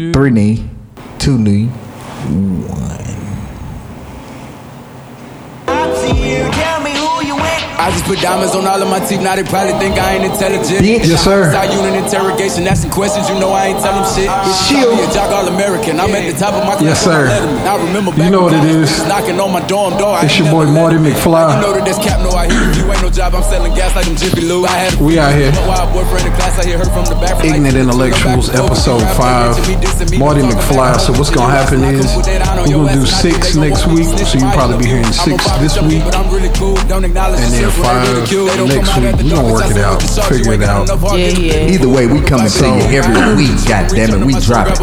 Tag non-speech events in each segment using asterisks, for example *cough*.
Three knee, two knee, one. I just put diamonds on all of my teeth. Now they probably think I ain't intelligent. Bitch. Yes, sir. Side unit interrogation, asking questions. You know I ain't telling shit. Shield. Be a jock all American. I'm at the top of my. Yes, sir. I. I remember You know what it I is. knocking on my dorm door. I It's your boy Marty. McFly. You know that this cap, no, I if you ain't no job. I'm selling gas like them Jiffy Lube. I had We out here. wild boyfriend in class. I hear her from the back. Ignorant Intellectuals, episode five. Marty McFly. So what's gonna happen is we're gonna do six next week. So you'll probably be hearing six this week, and then five next week. We gonna work it out, figure it out. Yeah, yeah. Either way, we coming to you every week. God damn it, we drop it.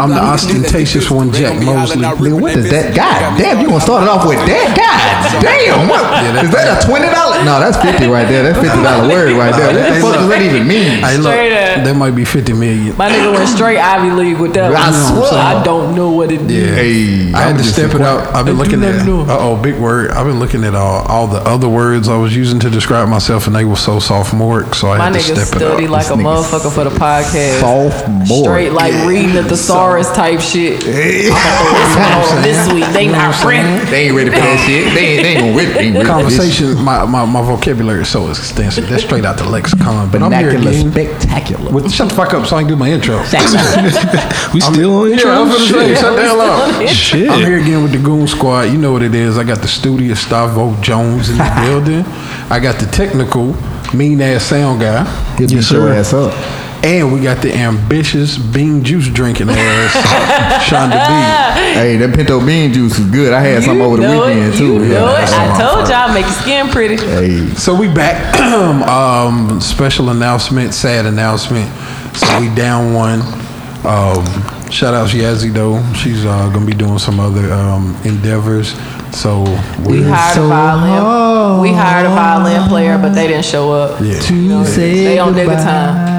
I'm the ostentatious one, Jack Mosley. Nigga, what is that? God damn, you gonna start it off with that? God damn, what? that- is that a twenty dollar? No, that's fifty right there. That's fifty dollar word right there. What the fuck does that even mean? Hey, look, Straight that might be 50 million. My nigga went straight Ivy League with that. I one. swear. I don't know what it Yeah. Hey, I had I'm to step it out. I've been looking at. Uh oh, big word. I've been looking at all, all the other words I was using to describe myself, and they were so sophomoric. So I My had to step it up. My nigga study like a This nigga motherfucker for the podcast. Sophomore. Straight like reading a thesaurus type shit. Oh, *laughs* this week they not ready. They ain't ready for that shit. They ain't, they ain't gonna ready. Ain't ready Conversation. My, my my vocabulary is so extensive. That's straight out the lexicon. But I'm here again. spectacular. With, shut the fuck up, so I can do my intro. *laughs* We still on intro? Yeah, I'm finna say, Shit. shut the hell up. *laughs* Shit. I'm here again with the Goon Squad. You know what it is. I got the studio Stavo Jones in the *laughs* building. I got the technical mean ass sound guy. He'll beat Yes, your sir. ass up. And we got the ambitious bean juice drinking ass, *laughs* Shonda B. Hey, that pinto bean juice is good. I had some over the know weekend it, too. You know it. that's I my *laughs* told fault. y'all make your skin pretty. Hey, So we back. *clears throat* um, special announcement, sad announcement. So we down one. Um, shout out Yazzie though. She's uh, gonna be doing some other um, endeavors. So We we're hired a violin. We hired a violin player, but they didn't show up. yeah. to say They on nigga goodbye. time.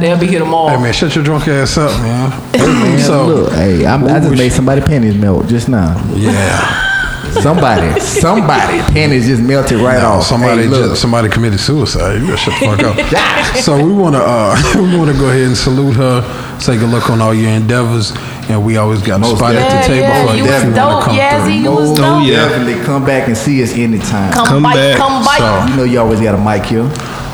They'll be here tomorrow. Hey man, shut your drunk ass up, man. Man, so look, hey, I'm, I just made somebody panties melt just now. yeah. Somebody, *laughs* somebody panties just melted right No, off. somebody Hey, look. just somebody committed suicide. You gotta shut the fuck up. *laughs* so we wanna uh *laughs* we wanna go ahead and salute her, say good luck on all your endeavors, and we always got a Most spot at Yeah, the table yeah, for you you was if dope, wanna come Yazzie. through. You was dope. yeah. definitely come back and see us anytime. Come, Come bite, back. come bite. So- You know you always got a mic here.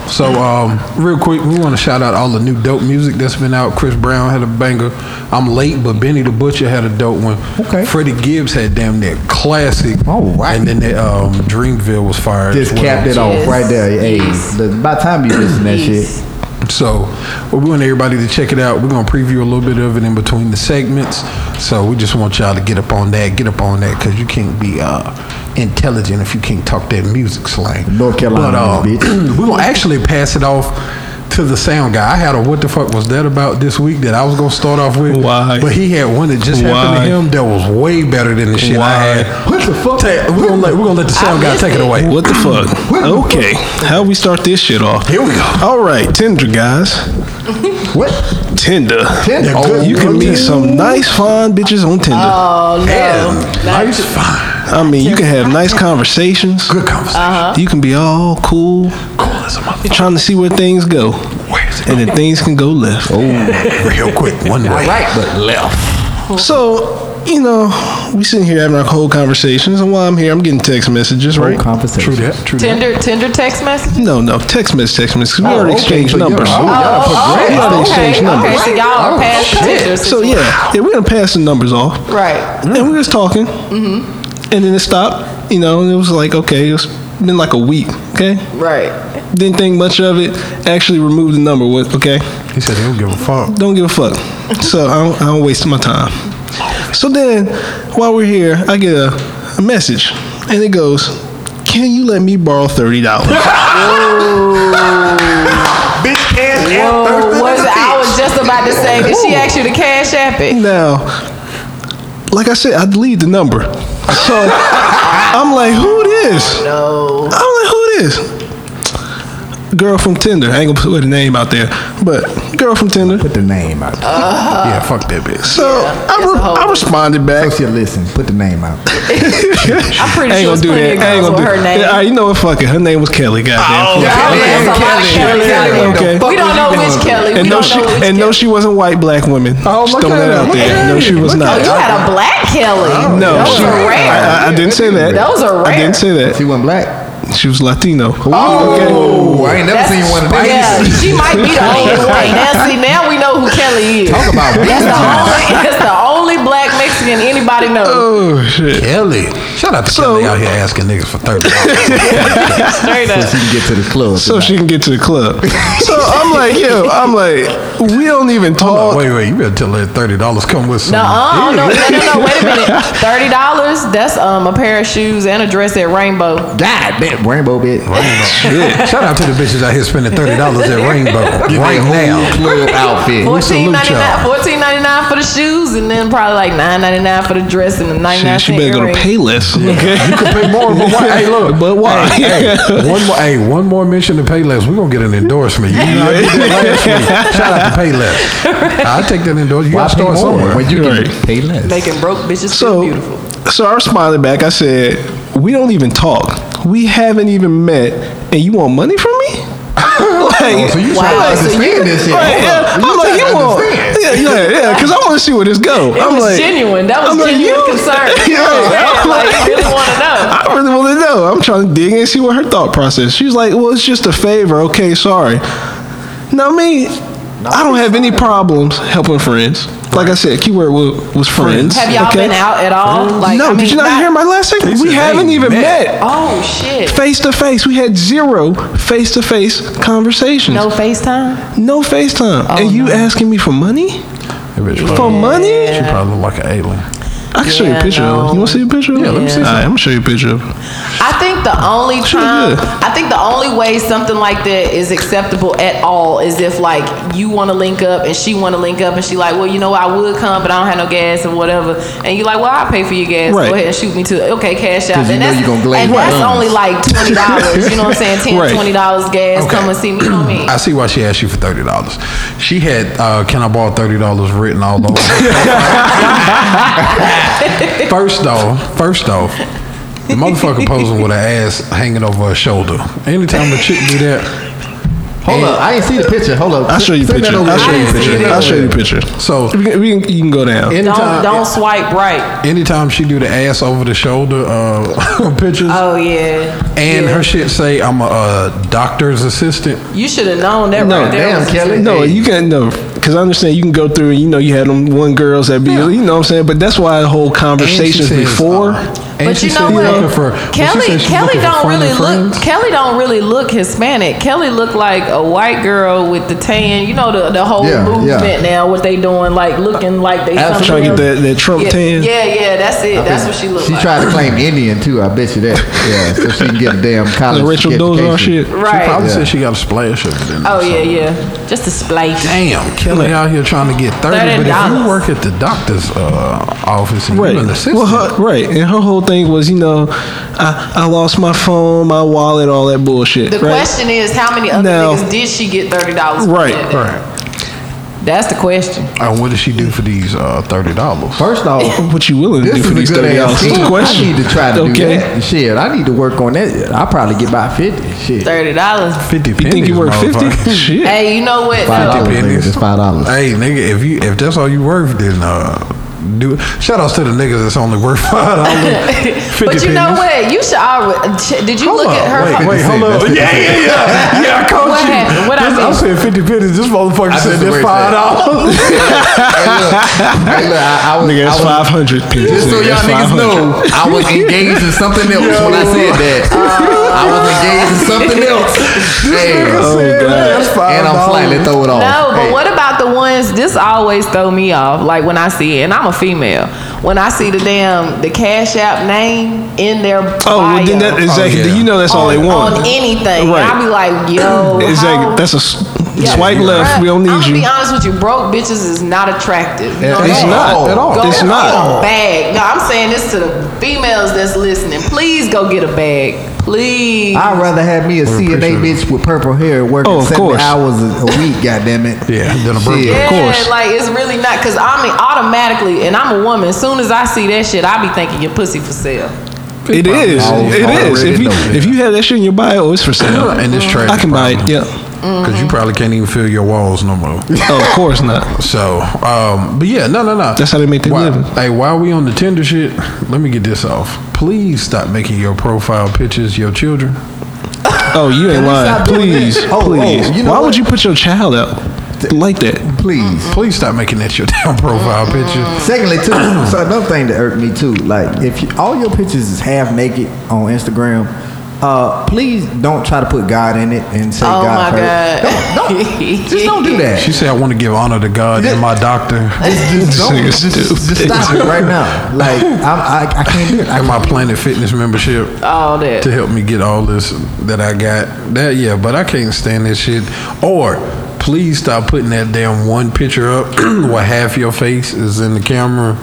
So, um, real quick, we want to shout out all the new dope music that's been out. Chris Brown had a banger. I'm late, but Benny the Butcher had a dope one. Okay. Freddie Gibbs had damn near classic. All right. And then that um, Dreamville was fired. Just well. capped it off right there. Hey, the, by the time you listen to that Yes. shit, So, well, we want everybody to check it out. We're gonna preview a little bit of it in between the segments. So we just want y'all to get up on that, get up on that, because you can't be uh, intelligent if you can't talk that music slang. North Carolina, but, uh, bitch. *clears throat* we're gonna actually pass it off to the sound guy. I had a what the fuck was that about this week that I was gonna start off with. Why? But he had one that just happened to him that was way better than the shit I had. what the fuck? Ta- We're gonna let we're gonna let the sound guy take it it. away. What the fuck? Okay, how we start this shit off? Here we go. All right, Tinder guys. What? Tinder. Tinder? Oh. You can meet some nice, fine bitches on Tinder. Oh no. Damn, nice, fine, I mean, you can have nice conversations. good conversation. Uh-huh. You can be all cool, Cool as a motherfucker. trying to see where things go, Where's it and then things can go left. Oh, real quick, one way. All right, but left. So, you know, we sitting here having our whole conversations, and while I'm here, I'm getting text messages, right? Whole conversation. True that. True that. Tender, tender text message. No, no, text message, text message. 'cause oh, oh, oh, we already okay, exchanged numbers. oh, y'all Oh, We already oh, exchanged okay, numbers. okay. So y'all are past Tinder So yeah, yeah, we're gonna pass the numbers off, Right. and we're just talking, mm-hmm. And then it stopped. You know, and it was like, okay, it's been like a week. Okay, Right. didn't think much of it. Actually, removed the number. What? Okay, He said he don't give a fuck. don't give a fuck. So I don't, I don't waste my time. So then, while we're here, I get a, a message, and it goes, "Can you let me borrow thirty dollars?" *laughs* Bitch can't Whoa, was I was just about to say, did she ask you to cash app it? now, like I said, I deleted the number. So I'm like, "Who this?" No. I'm like, "Who this?" Girl from Tinder. I ain't gonna put a name out there, but girl from Tinder. Put the name out. Uh-huh. yeah, fuck that bitch. So I, re- I responded back. So she'll listen. Put the name out. *laughs* I'm pretty I ain't sure gonna do that. I ain't gonna do her name. Yeah, all right, you know what? Fuck it. Her name was Kelly. Goddamn. Oh, Fuck it. yeah, it's a lot of Kelly. Kelly. Okay. We don't know which Kelly. We And no, she and no, she wasn't white black women. Oh, Just look throwing that out there. No, she was Oh, not. you had a black Kelly. No, she, rare. I, I, I didn't say that. Those are rare. I didn't say that. She went black. She was Latino. Oh, I ain't never seen one of them. Yeah, she might be the only one. *laughs* Now, see, now we know who Kelly is. Talk about That's the only, *laughs* that's the only black Mexican anybody knows. Oh shit. Kelly. Shout out to So- Kelly out here asking niggas for thirty dollars. *laughs* Straight So up. she can get to the club. So she can get to the club. *laughs* So I'm like, yo, I'm like, we don't even talk. wait, wait, you better tell her thirty dollars come with some. No, uh, no, no, no, no, no, wait a minute. *laughs* Thirty dollars. That's um a pair of shoes and a dress at Rainbow. God damn, rainbow bitch. Shit. Shout out to the bitches out here spending thirty dollars at Rainbow right now. club outfit. Fourteen salute ninety nine. y'all. Fourteen ninety nine for the shoes, and then probably like nine ninety nine for the dress and the ninety nine She, she better go to earring. Payless. Okay. *laughs* You can pay more, but why? Hey, look. *laughs* But why? Hey, hey, *laughs* one more. Hey, one more mention to Payless. We're gonna get an endorsement. You know, I did that last week. Shout out to Payless. I take that endorsement. You Why gotta start somewhere. when you Right. can pay less? Making broke bitches So, beautiful. so I responded back. I said, we don't even talk. We haven't even met, and you want money from me? Like, oh, So you Wow, trying to so understand you- this shit? Right, yeah. up. I'm like, trying you want, yeah, yeah, yeah, because I want to see where this go. It I'm was like, genuine. That was I'm like, genuine you- concern. *laughs* Yeah, I'm like, like- you really want to know. *laughs* I really want to know. I'm trying to dig and see what her thought process. She's like, "Well, it's just a favor. Okay, sorry." Now, me, I don't have any problems helping friends. Like I said, keyword was, was friends. Have y'all okay? been out at all? Like, no, I mean, did you not, hear my last segment? We haven't even met. met. Oh shit! Face to face, we had zero face to face conversations. No FaceTime. No FaceTime. Oh, and you no. asking me for money? For probably- money? She probably look like an alien. I can show you a Yeah, picture of no. it. You want to see a picture of it? Yeah, let me see All right, I'm going to show you a picture of it. I think the only Sure, time, yeah. I think the only way something like that is acceptable at all is if like you want to link up and she want to link up and she like, well, you know, what, I would come, but I don't have no gas or whatever, and you like, well, I'll pay for your gas. Right. Go ahead and shoot me to okay, cash out. 'Cause you And know that's, you gonna glaze and my that's guns. only like twenty dollars. You know what I'm saying? *laughs* Ten, Right. twenty dollars gas. Okay. Come and see me. You know what I mean? I see why she asked you for thirty dollars. She had uh, "Can I borrow thirty dollars?" written all over. *laughs* *laughs* *laughs* first though, first though, the motherfucker posing with her ass hanging over her shoulder. Anytime a chick do that, Hold up, I didn't see the picture. Hold up, I'll show you a picture. over I'll show you a I picture. I'll show you a picture. So- we can, we can, you can go down. anytime, don't don't swipe right. anytime she do the ass over the shoulder uh, *laughs* pictures, Oh yeah. and Yeah. her shit say I'm a, uh doctor's assistant. You should have known that No, right there. damn, Kelly. No, Hey. you can't know because I understand you can go through. and You know, you had them one girls that be, you know, what I'm saying. But that's why the whole conversations says, before. uh, and But she you know what? looking for- but she Kelly Kelly don't really look friends. Kelly don't really look Hispanic. Kelly look like a white girl with the tan. You know the the whole Yeah, movement yeah. now. What they doing? Like looking like they Absolutely. something Trying to get that, that Trump yeah, tan. Yeah, yeah, that's it. That's what she look She like. tried to claim Indian too. I bet you that. Yeah, so she can get a damn college The Rachel Dolezal education. shit. She right. probably Yeah. said she got a splash of it in there. oh yeah, yeah. Just a splash. Damn, Kelly out here trying to get thirty. But if you work at the doctor's uh, office and Right. you're an assistant, Well, her, right. And her whole thing was, you know, I, I lost my phone, my wallet, all that bullshit. The right? question is, how many other Now- niggas did she get thirty dollars? Right, right. That's the question. And what does she do for these uh, thirty dollars? First off, *laughs* What you willing to do for these thirty dollars? the question. I need to try to okay. do that. Shit, I need to work on that. I'll probably get by fifty. Shit, Thirty dollars. Fifty You pennies. think you work fifty? motherfucker. Shit. Hey, you know what? Five dollars. nigga. It's five dollars. Hey, nigga, if you if that's all you worth, then uh, do it. Shout outs to the niggas that's only worth *laughs* five dollars. *laughs* But you know what? You should already. Did you Hold look up, at her? wait, wait, hold That's up. Yeah, yeah, yeah. Yeah, I caught What you. happened? What I This- I'm miss? saying 50 pennies. This motherfucker said just this erased $5. hey, look, hey, look, I, I was, Nigga, I that's was five hundred. Just so y'all niggas know, I was engaged in something else when I said that. *laughs* I was engaged in something else. Hey, Oh god. and I'm slightly throw it off. No, but Hey, what about the ones? This always throw me off. Like when I see it, and I'm a female. When I see the damn the Cash App name in their Oh, well, then that exactly. Oh, yeah. You know that's all they want. on anything, Right. I'll be like, yo, *clears throat* Exactly. how- That's a Yeah, swipe left. We don't need I'm need gonna you. be honest with you, broke bitches is not attractive. You know It's saying? not at all. Go It's get not. a bag. No, I'm saying this to the females that's listening. Please go get a bag. Please. I'd rather have me a CNA bitch with purple hair working Oh, of 70 course. hours a, a week, goddamn it. *laughs* Yeah, then a Shit. birthday. yeah, course. like it's really not because I mean automatically, and I'm a woman. As soon as I see that shit, I be thinking your pussy for sale. It is. always- It is. already If you if you have that shit in your bio, it's for sale. *laughs* And this trash. I can buy it. Yeah. Mm-hmm. Because you probably can't even feel your walls no more. Oh, of course not. So, um, but yeah, no, no, no. That's how they make their While- living. Hey, while we on the Tinder shit, let me get this off. Please stop making your profile pictures your children. Oh, you ain't lying. stop doing Please, that? Oh, oh, please. you know Why what? would you put your child out like that? Please. Mm-hmm. Please stop making that your *laughs* damn profile mm-hmm. picture. Secondly, too, so another thing that irked me too, like if you, all your pictures is half naked on Instagram, uh, please don't try to put God in it and say Oh God my first. god. Don't, don't, *laughs* just don't do that. She said, "I want to give honor to God and my doctor Just, *laughs* don't, just, just stop it right now. Like *laughs* I, I, I can't do it. I and my Planet Fitness membership All that. to help me get all this that I got. That yeah, but I can't stand this shit. Or please stop putting that damn one picture up *clears throat* where half your face is in the camera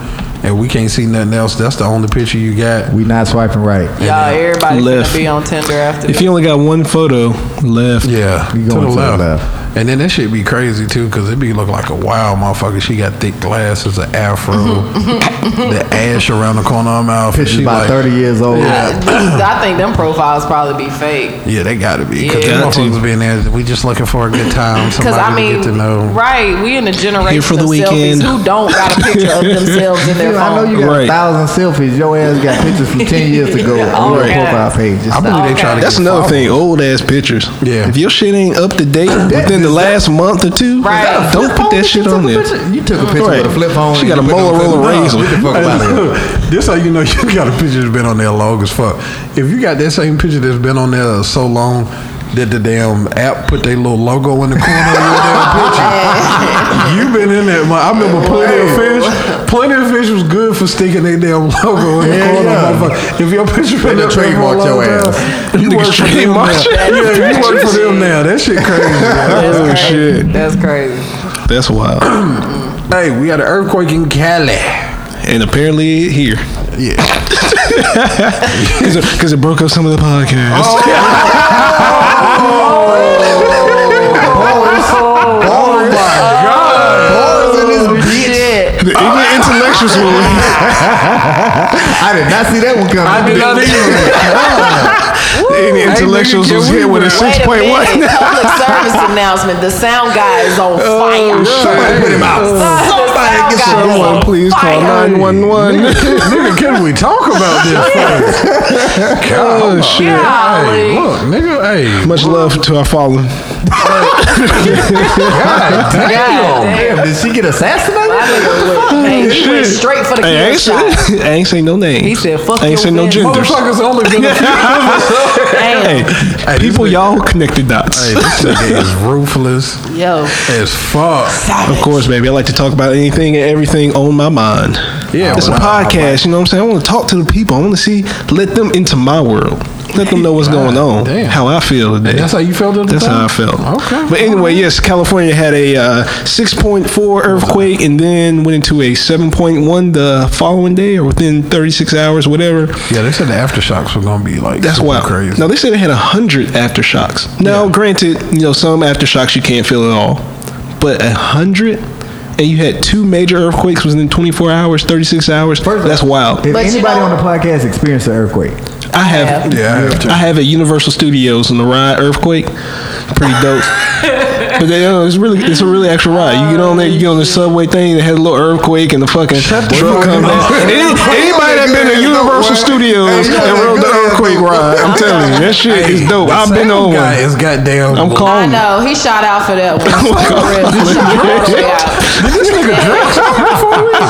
and we can't see nothing else. That's the only picture you got. we not swiping right. Y'all, uh, everybody Left. gonna be on Tinder after If this. you only got one photo left, Yeah, You to going the to the left. left. And then that shit be crazy too, cause it be look like a wild motherfucker. She got thick glasses, an afro, mm-hmm, mm-hmm, the mm-hmm. ash around the corner of her mouth. and Pictures she about like- thirty years old. I think them profiles probably be fake. Yeah, they gotta be. Cause Yeah. them Got to. motherfuckers be in there. We just looking for a good time. *clears throat* Because Somebody I mean, to get to know. right? We in a generation Here for the of weekend. selfies who don't got a picture of *laughs* themselves in their You know, I know you got Right. a thousand selfies. Your ass got pictures from ten years ago *laughs* on your profile page. Just I stop. believe they try to That's get another followers. thing. Old ass pictures. Yeah. If your shit ain't up to date within the last month or two, Right. don't put that shit on there. You took a picture Right. with a flip phone. She got a you put it on Motorola. Razr. Get the fuck out of here. *laughs* this how you know you got a picture that's been on there long as fuck. If you got that same picture that's been on there so long that the damn app put their little logo in the corner of your damn picture, *laughs* you been in that. I remember Plenty of Fish. Plenty of Fish was good for sticking their damn logo in the Yeah, corner. yeah. motherfucker. If your picture been They up there for a trademarked your long ass. time, you Niggas work for them now. Yeah, you work for them now. That shit crazy. *laughs* man. Oh shit, That's crazy. that's wild. *clears throat* hey, we had an earthquake in Cali. and apparently here, Yeah. because it, broke up some of the podcasts. Oh, oh my god. Shit. The ignorant intellectuals will. *laughs* I did not see that one coming. I did not either. *laughs* The ignorant intellectuals nigga, was can here with a win? six Wait a point one. minute. Public service *laughs* announcement. The sound guy is on oh, fire. Somebody put him out. Somebody get some Someone please call nine one one. nigga, can we talk about this *laughs* first? God, Oh shit. Hey, look, nigga, hey. Much love to our fallen. God damn. Damn, did she get assassinated? My hey, he went straight for the Hey, I ain't, shot. say, *laughs* ain't say no names. He said, "Fuck I ain't your say no fans." genders. Motherfuckers only been a few Damn. *laughs* Hey, people, nigga- y'all connected dots. Hey, this nigga is ruthless Yo. as fuck. Of course, baby. I like to talk about anything and everything on my mind. Yeah, it's a well, I- podcast. You know what I'm saying? I want to talk to the people. I want to see, let them into my world. Let them know what's going on. damn. How I feel today. And that's how you felt at the That's how I felt. Okay. But anyway, yes, California had a uh, 6.4 earthquake and then went into a 7.1 the following day or within 36 hours, whatever. Yeah, they said the aftershocks were gonna be like That's wild. crazy. Now they said they had hundred aftershocks. Now, granted, you know some aftershocks you can't feel at all, but a hundred, and you had two major earthquakes within 24 hours, 36 hours. that's wild. Did But you anybody know- on the podcast experience an earthquake? I have, Yeah, I have too. I have at Universal Studios in the ride earthquake. Pretty dope. *laughs* But they, uh, it's really, it's a really actual ride. You get on there, you get on the subway thing that has a little earthquake, and the fucking truck comes down. *laughs* Any- Anybody that been to Universal Studios and rode the earthquake ride, I'm telling you, that shit is dope. I've been on one. is goddamn. I'm I know. He shot out for that one. *laughs* For real. This nigga drunk.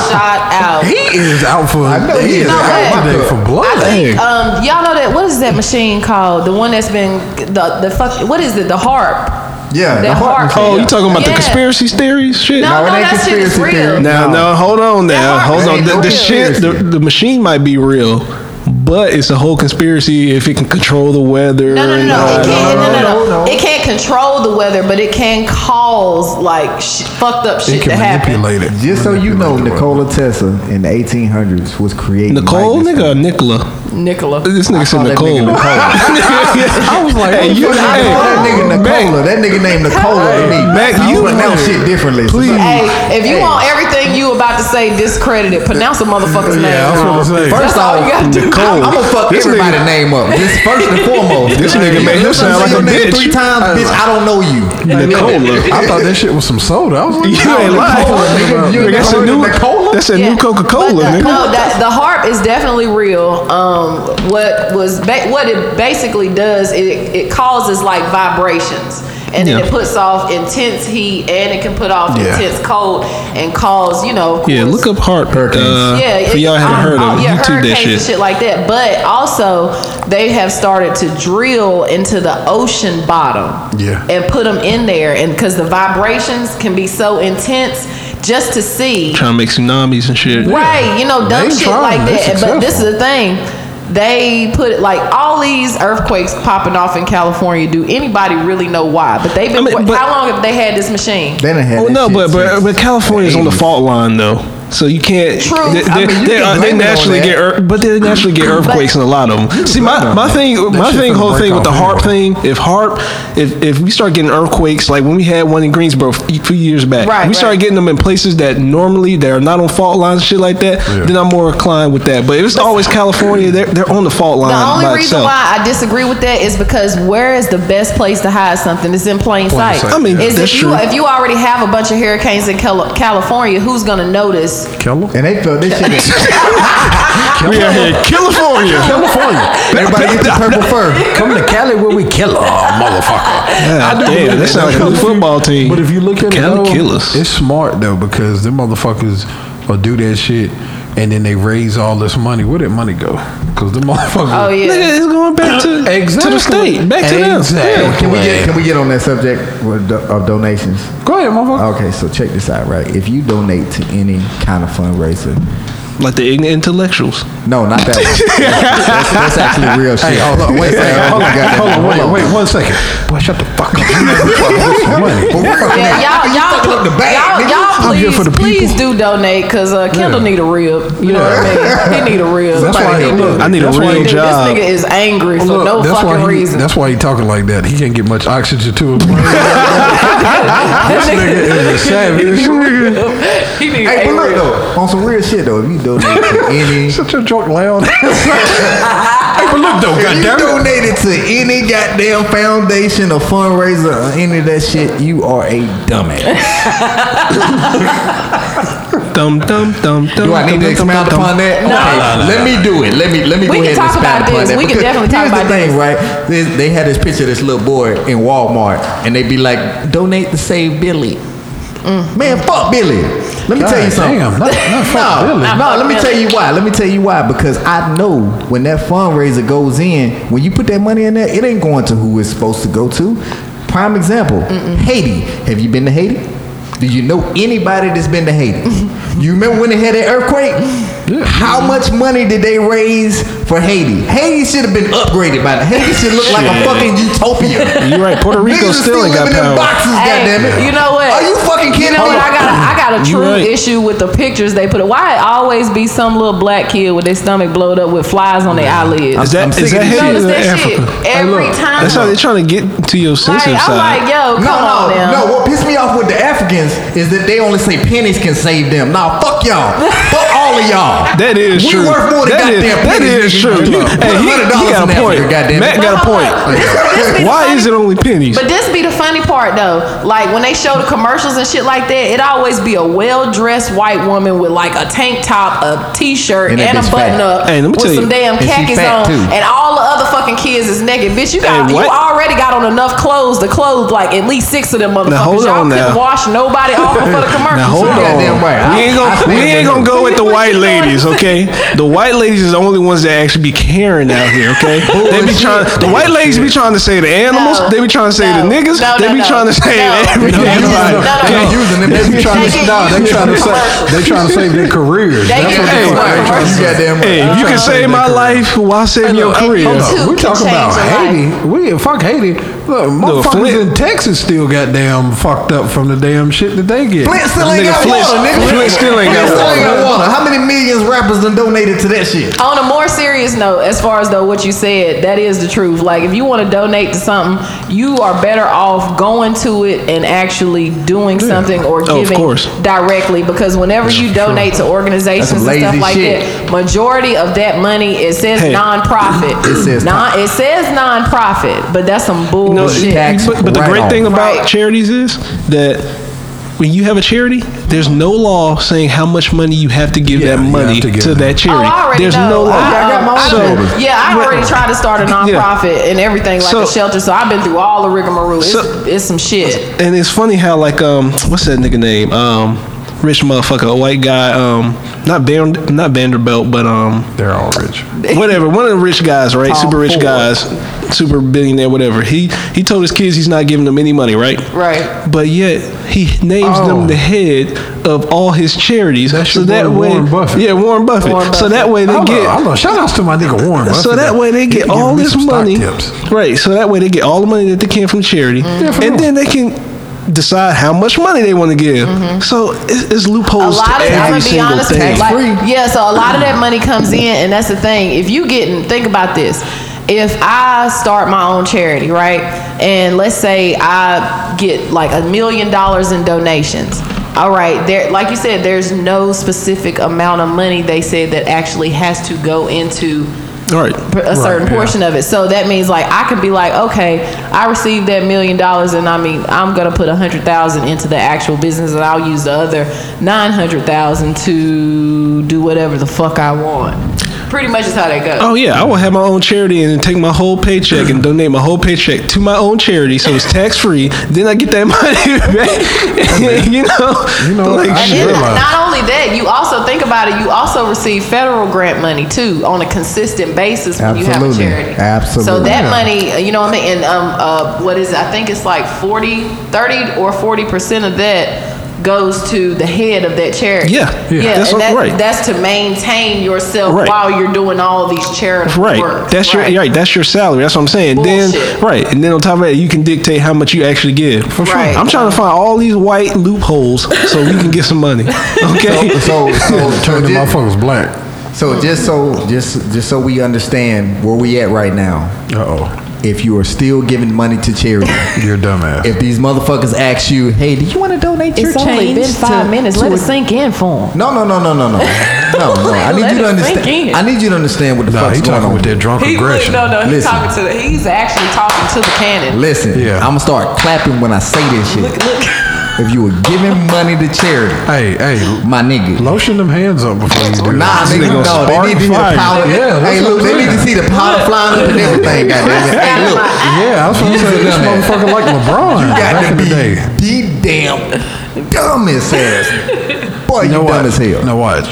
Shot out. He is out for. I know he he is is out out today for blood. I think um, y'all know that. What is that machine called? The one that's been the the fuck. What is it? The HAARP. Yeah, the heart heart- Oh, you talking about the conspiracy theories? Shit. No, No, no, it that shit is conspiracy real. theory. Now, No. no, hold on now. Hold on. The, the shit, the, the machine might be real, but it's a whole conspiracy if it can control the weather. No, no, no, no. It can't. No, no, no. no, no. It can't control the weather, but it can cause like sh- fucked up shit He to can happen. manipulate it. Just so you know, Manipulate it. Nikola Tesla in the 1800s was creating Nicole, nigga, or. Nicola? Nicola. This nigga said Nicole. nigga Nicola. *laughs* I was like, Hey, you, I hey, that nigga Nicola. That nigga named Nicola to me. Mac, you- pronounce shit differently. Please. Hey, if you want everything you about to say discredited, pronounce a motherfucker's name. Yeah, I was gonna say. First off, you gotta do. Nicole. I'm gonna fuck This everybody's nigga- name up. This first and foremost. This nigga made him sound like a bitch. three times, bitch. I don't know you. Nicola. I thought that shit was some soda. I was like, *laughs* You ain't lying. That's a new, Nicola? that's a Yeah. new Coca-Cola, nigga. No, that, the HAARP is definitely real. Um, what was ba- what it basically does, it it causes like vibrations. And then Yeah. it puts off intense heat, and it can put off Yeah. intense cold, and cause you know. Yeah, look up HAARP. Uh, yeah, for y'all haven't um, heard oh, of yeah, YouTube that hurricanes shit. and shit like that. But also, they have started to drill into the ocean bottom, Yeah. and put them in there, and because the vibrations can be so intense, just to see, Trying to make tsunamis and shit. right? You know, dumb shit trying, like that. But this is the thing. They put like all these earthquakes popping off in California. Do anybody really know why? But they've been. I mean, but- how long have they had this machine? They done had Well, no, shit but but, since but California's on the fault line though, so you can't. True. They, I mean, they, uh, they blame it on naturally get, ear- but they naturally get earthquakes in a lot of them. See, my, my thing, my thing, whole thing with the HAARP anyway. thing. If HAARP, if if we start getting earthquakes, like when we had one in Greensboro a few years back, Right, we right. started getting them in places that normally they are not on fault lines, shit like that. Yeah. Then I'm more inclined with that. But if it's always California, they're they're on the fault line The only reason itself. why I disagree with that is because where is the best place to hide something? It's in plain sight. sight. I mean, is that's if you true. if you already have a bunch of hurricanes in Cal- California, who's gonna notice? Keller? And they felt this shit. we are here, California. California. Everybody get the purple fur. Come to Cali where we kill a motherfucker. God damn, that sounds like a football team. But if you look at it, Cali though, killers. it's smart though because them motherfuckers will do that shit and then they raise all this money. Where did money go? Because the *laughs* motherfucker, Oh yeah. Nigga, it's going back to, to the state, back to them. Exactly. Yeah. Can we get can we get on that subject of donations? Go ahead, motherfucker. Okay, so check this out, right? If you donate to any kind of fundraiser, Like the ignorant intellectuals. no, not that *laughs* that's, that's actually real shit. Hey, hold on, wait, Hey, wait, hold on, goddamn, hold on, wait, wait, one second. Boy, shut the fuck up. You know we fucking with some money. Yeah, y'all, y'all, fucking up the bag, y'all, y'all, I'm here please, for the please do donate, cause uh, Kendall Yeah. need a rib. You know what I mean? He need a rib. That's why he, look, I need a that's why real he- job. This nigga is angry for Look, no that's fucking why he, reason. That's why he talking like that. He can't get much oxygen to his brain. *laughs* this nigga is a savage. *laughs* he need Hey, a but look though, on some real shit though, if you donate to *laughs* any, Such a joke, loud. *laughs* hey, but look though, if you donated to any goddamn foundation or fundraiser or any of that shit, you are a dumbass. *laughs* Dum dum dum dum. Do I need to dum, dum, expound dum, upon dum. that? No. Okay, let me do it. Let me let me We go ahead and talk expound upon this. that. We can definitely talk Here's about the thing, this. right? They, they had this picture of this little boy in Walmart, and they be like, "Donate to save Billy." Mm. Man, fuck Billy. Let me tell you something. damn, not- not *laughs* fuck no, Billy. no. Let me tell you why. Let me tell you why. Because I know when that fundraiser goes in, when you put that money in there, it ain't going to who it's supposed to go to. Prime example: Haiti. Have you been to Haiti? Do you know anybody that's been to Haiti? *laughs* you remember when they had that earthquake? How much money did they raise for Haiti? Haiti should have been upgraded by now. Haiti should look like a fucking utopia. You're right. Puerto Rico Niggas are still ain't got living in power. boxes, Hey, goddammit. you know what? Are you fucking kidding You know me? what? I got a, I got a You true right. issue with the pictures they put. Why it always be some little black kid with their stomach blowed up with flies on their eyelids? Is that I'm is that of this you Haiti notice or that Africa? shit every look, time. That's how they're trying to get to your like, sensitive I'm like, yo, come No, no, on now. no. What pissed me off with the Africans is that they only say pennies can save them. Nah, fuck y'all. *laughs* fuck all of y'all. That is we true. worth more than That is- goddamn that pennies. is nigga. true. You Hey, he, $100 he got a point. Africa, goddamn Matt got a point. on. This- this be the Why is it only pennies? But this be the funny part though. Like when they show the commercials and shit like that, it always be a well dressed white woman with like a tank top, a t shirt, And and, a button fat. up Hey, let me with tell some you. damn And khakis on, too. and all the other fucking kids is naked. Bitch, you got Hey, you already got on enough clothes to clothe like at least six of them motherfuckers. hold Y'all on couldn't now. wash nobody off for the commercials. Now hold on. right. We ain't I- I gonna we ain't gonna go with the What *laughs* white *laughs* ladies, okay? The white ladies is the only ones that actually be caring out here, okay? *laughs* they be trying. The white ladies be trying to say the animals. No. They be trying to say the niggas. No, they be no. trying to say No. everything. No, no, Everybody. no, no, They no. using them. They be trying to get no, they used trying to say they trying to save their careers. That's what they used trying to commercials. say. You goddamn right. Hey, if you can save my life, why save your career? and- Hold Two on, we can talking about Haiti. We fuck Haiti. Look, motherfuckers Flint- in Texas still got damn fucked up from the damn shit that they get. Flint still ain't got water, nigga. Flint still ain't got water. How many millions rappers done donated to that shit? On a more serious note, as far as though what you said, that is the truth. Like if you want to donate to something, you are better off going to it and actually doing something or Oh, giving course. directly. Because whenever you donate to organizations and stuff like shit. that, majority of that money it says Hey. non-profit. It says non. It says non-profit, but that's some No, bullshit. tax but, but the great write-off. thing about Right. charities is that when you have a charity, there's no law saying how much money you have to give Yeah, that money to give to it. that Oh, charity. I there's know. no law. I, I got my own um, yeah, I already tried to start a nonprofit and everything like So- a shelter, so I've been through all the rigmarole. It's, So- it's some shit. And it's funny how like um what's that nigga name um rich motherfucker a white guy um not Van, not Vanderbilt but um They're all rich. whatever one of the rich guys right Tom super rich Ford. guys super billionaire whatever he he told his kids he's not giving them any money right Right. but yet he names Oh. them the head of all his charities That's so that way Warren Buffett. yeah Warren Buffett. Warren so that way they I get love, I love, shout outs to my nigga Warren Buffett. so that way they get all this money, tips. right? So that way they get all the money that they can from charity, Yeah, for and real. then they can decide how much money they want to give. Mm-hmm. So it's, it's a loopholes to lot of I'm every gonna be single honest thing. like, yeah, so a lot of that money comes in, and that's the thing. If you getting, think about this. If I start my own charity, right, and let's say I get like a million dollars in donations. All right, there, like you said, there's no specific amount of money they said that actually has to go into All right. a certain yeah. portion of it. So that means like I could be like, okay, I received that million dollars, and I mean I'm gonna put a hundred thousand into the actual business, and I'll use the other nine hundred thousand to do whatever the fuck I want. Pretty much is how that goes. Oh yeah, I will have my own charity and take my whole paycheck and donate my whole paycheck to my own charity, so it's tax free. Then I get that *laughs* money back. *laughs* you know, You know, like And didn't then not only that, you also think about it. You also receive federal grant money too on a consistent basis when you have a Absolutely. charity. Absolutely. So that Yeah. money, uh, you know what I mean? And um, uh, what is it? I think it's like 40, 30 or forty percent of that goes to the head of that charity. Yeah. Yeah. That's and that, right. that's to maintain yourself Right. while you're doing all these charitable Right. work. That's your right. That's your salary. That's what I'm saying. Bullshit. Then right, and then on top of that, you can dictate how much you actually give. For sure. Right. I'm trying to find all these white loopholes so we can get some money. *laughs* Okay. So, *laughs* so, so, Turn the just, motherfuckers black. so just so just just so we understand where we at right now. Uh oh. If you are still giving money to charity, *laughs* You're a dumbass. if these motherfuckers ask you, "Hey, do you want to donate your change? It's only been five to- minutes. to Let a- it sink in for him. No, no, no, no, no, no, *laughs* no, no. I need you to understand. I need you to understand what the Nah, fuck's he going talking on. with that drunk He, aggression. no, no, he's Listen. talking to the. He's actually talking to the cannon. Listen, Yeah. I'm gonna start clapping when I say this shit. Look, look. If you were giving money to charity, Hey, hey, my nigga. lotion them hands up before you do Nah, that. nigga, gonna no. They need to hear fire. the powder. Yeah, hey, look, they need to see the powder flying up and everything. *laughs* Goddamn it. Hey, look, Yeah, I was gonna say this that. motherfucker like LeBron you got back to in the be day. the damn dumbest ass. Boy, you, know dumb what? as hell. No watch.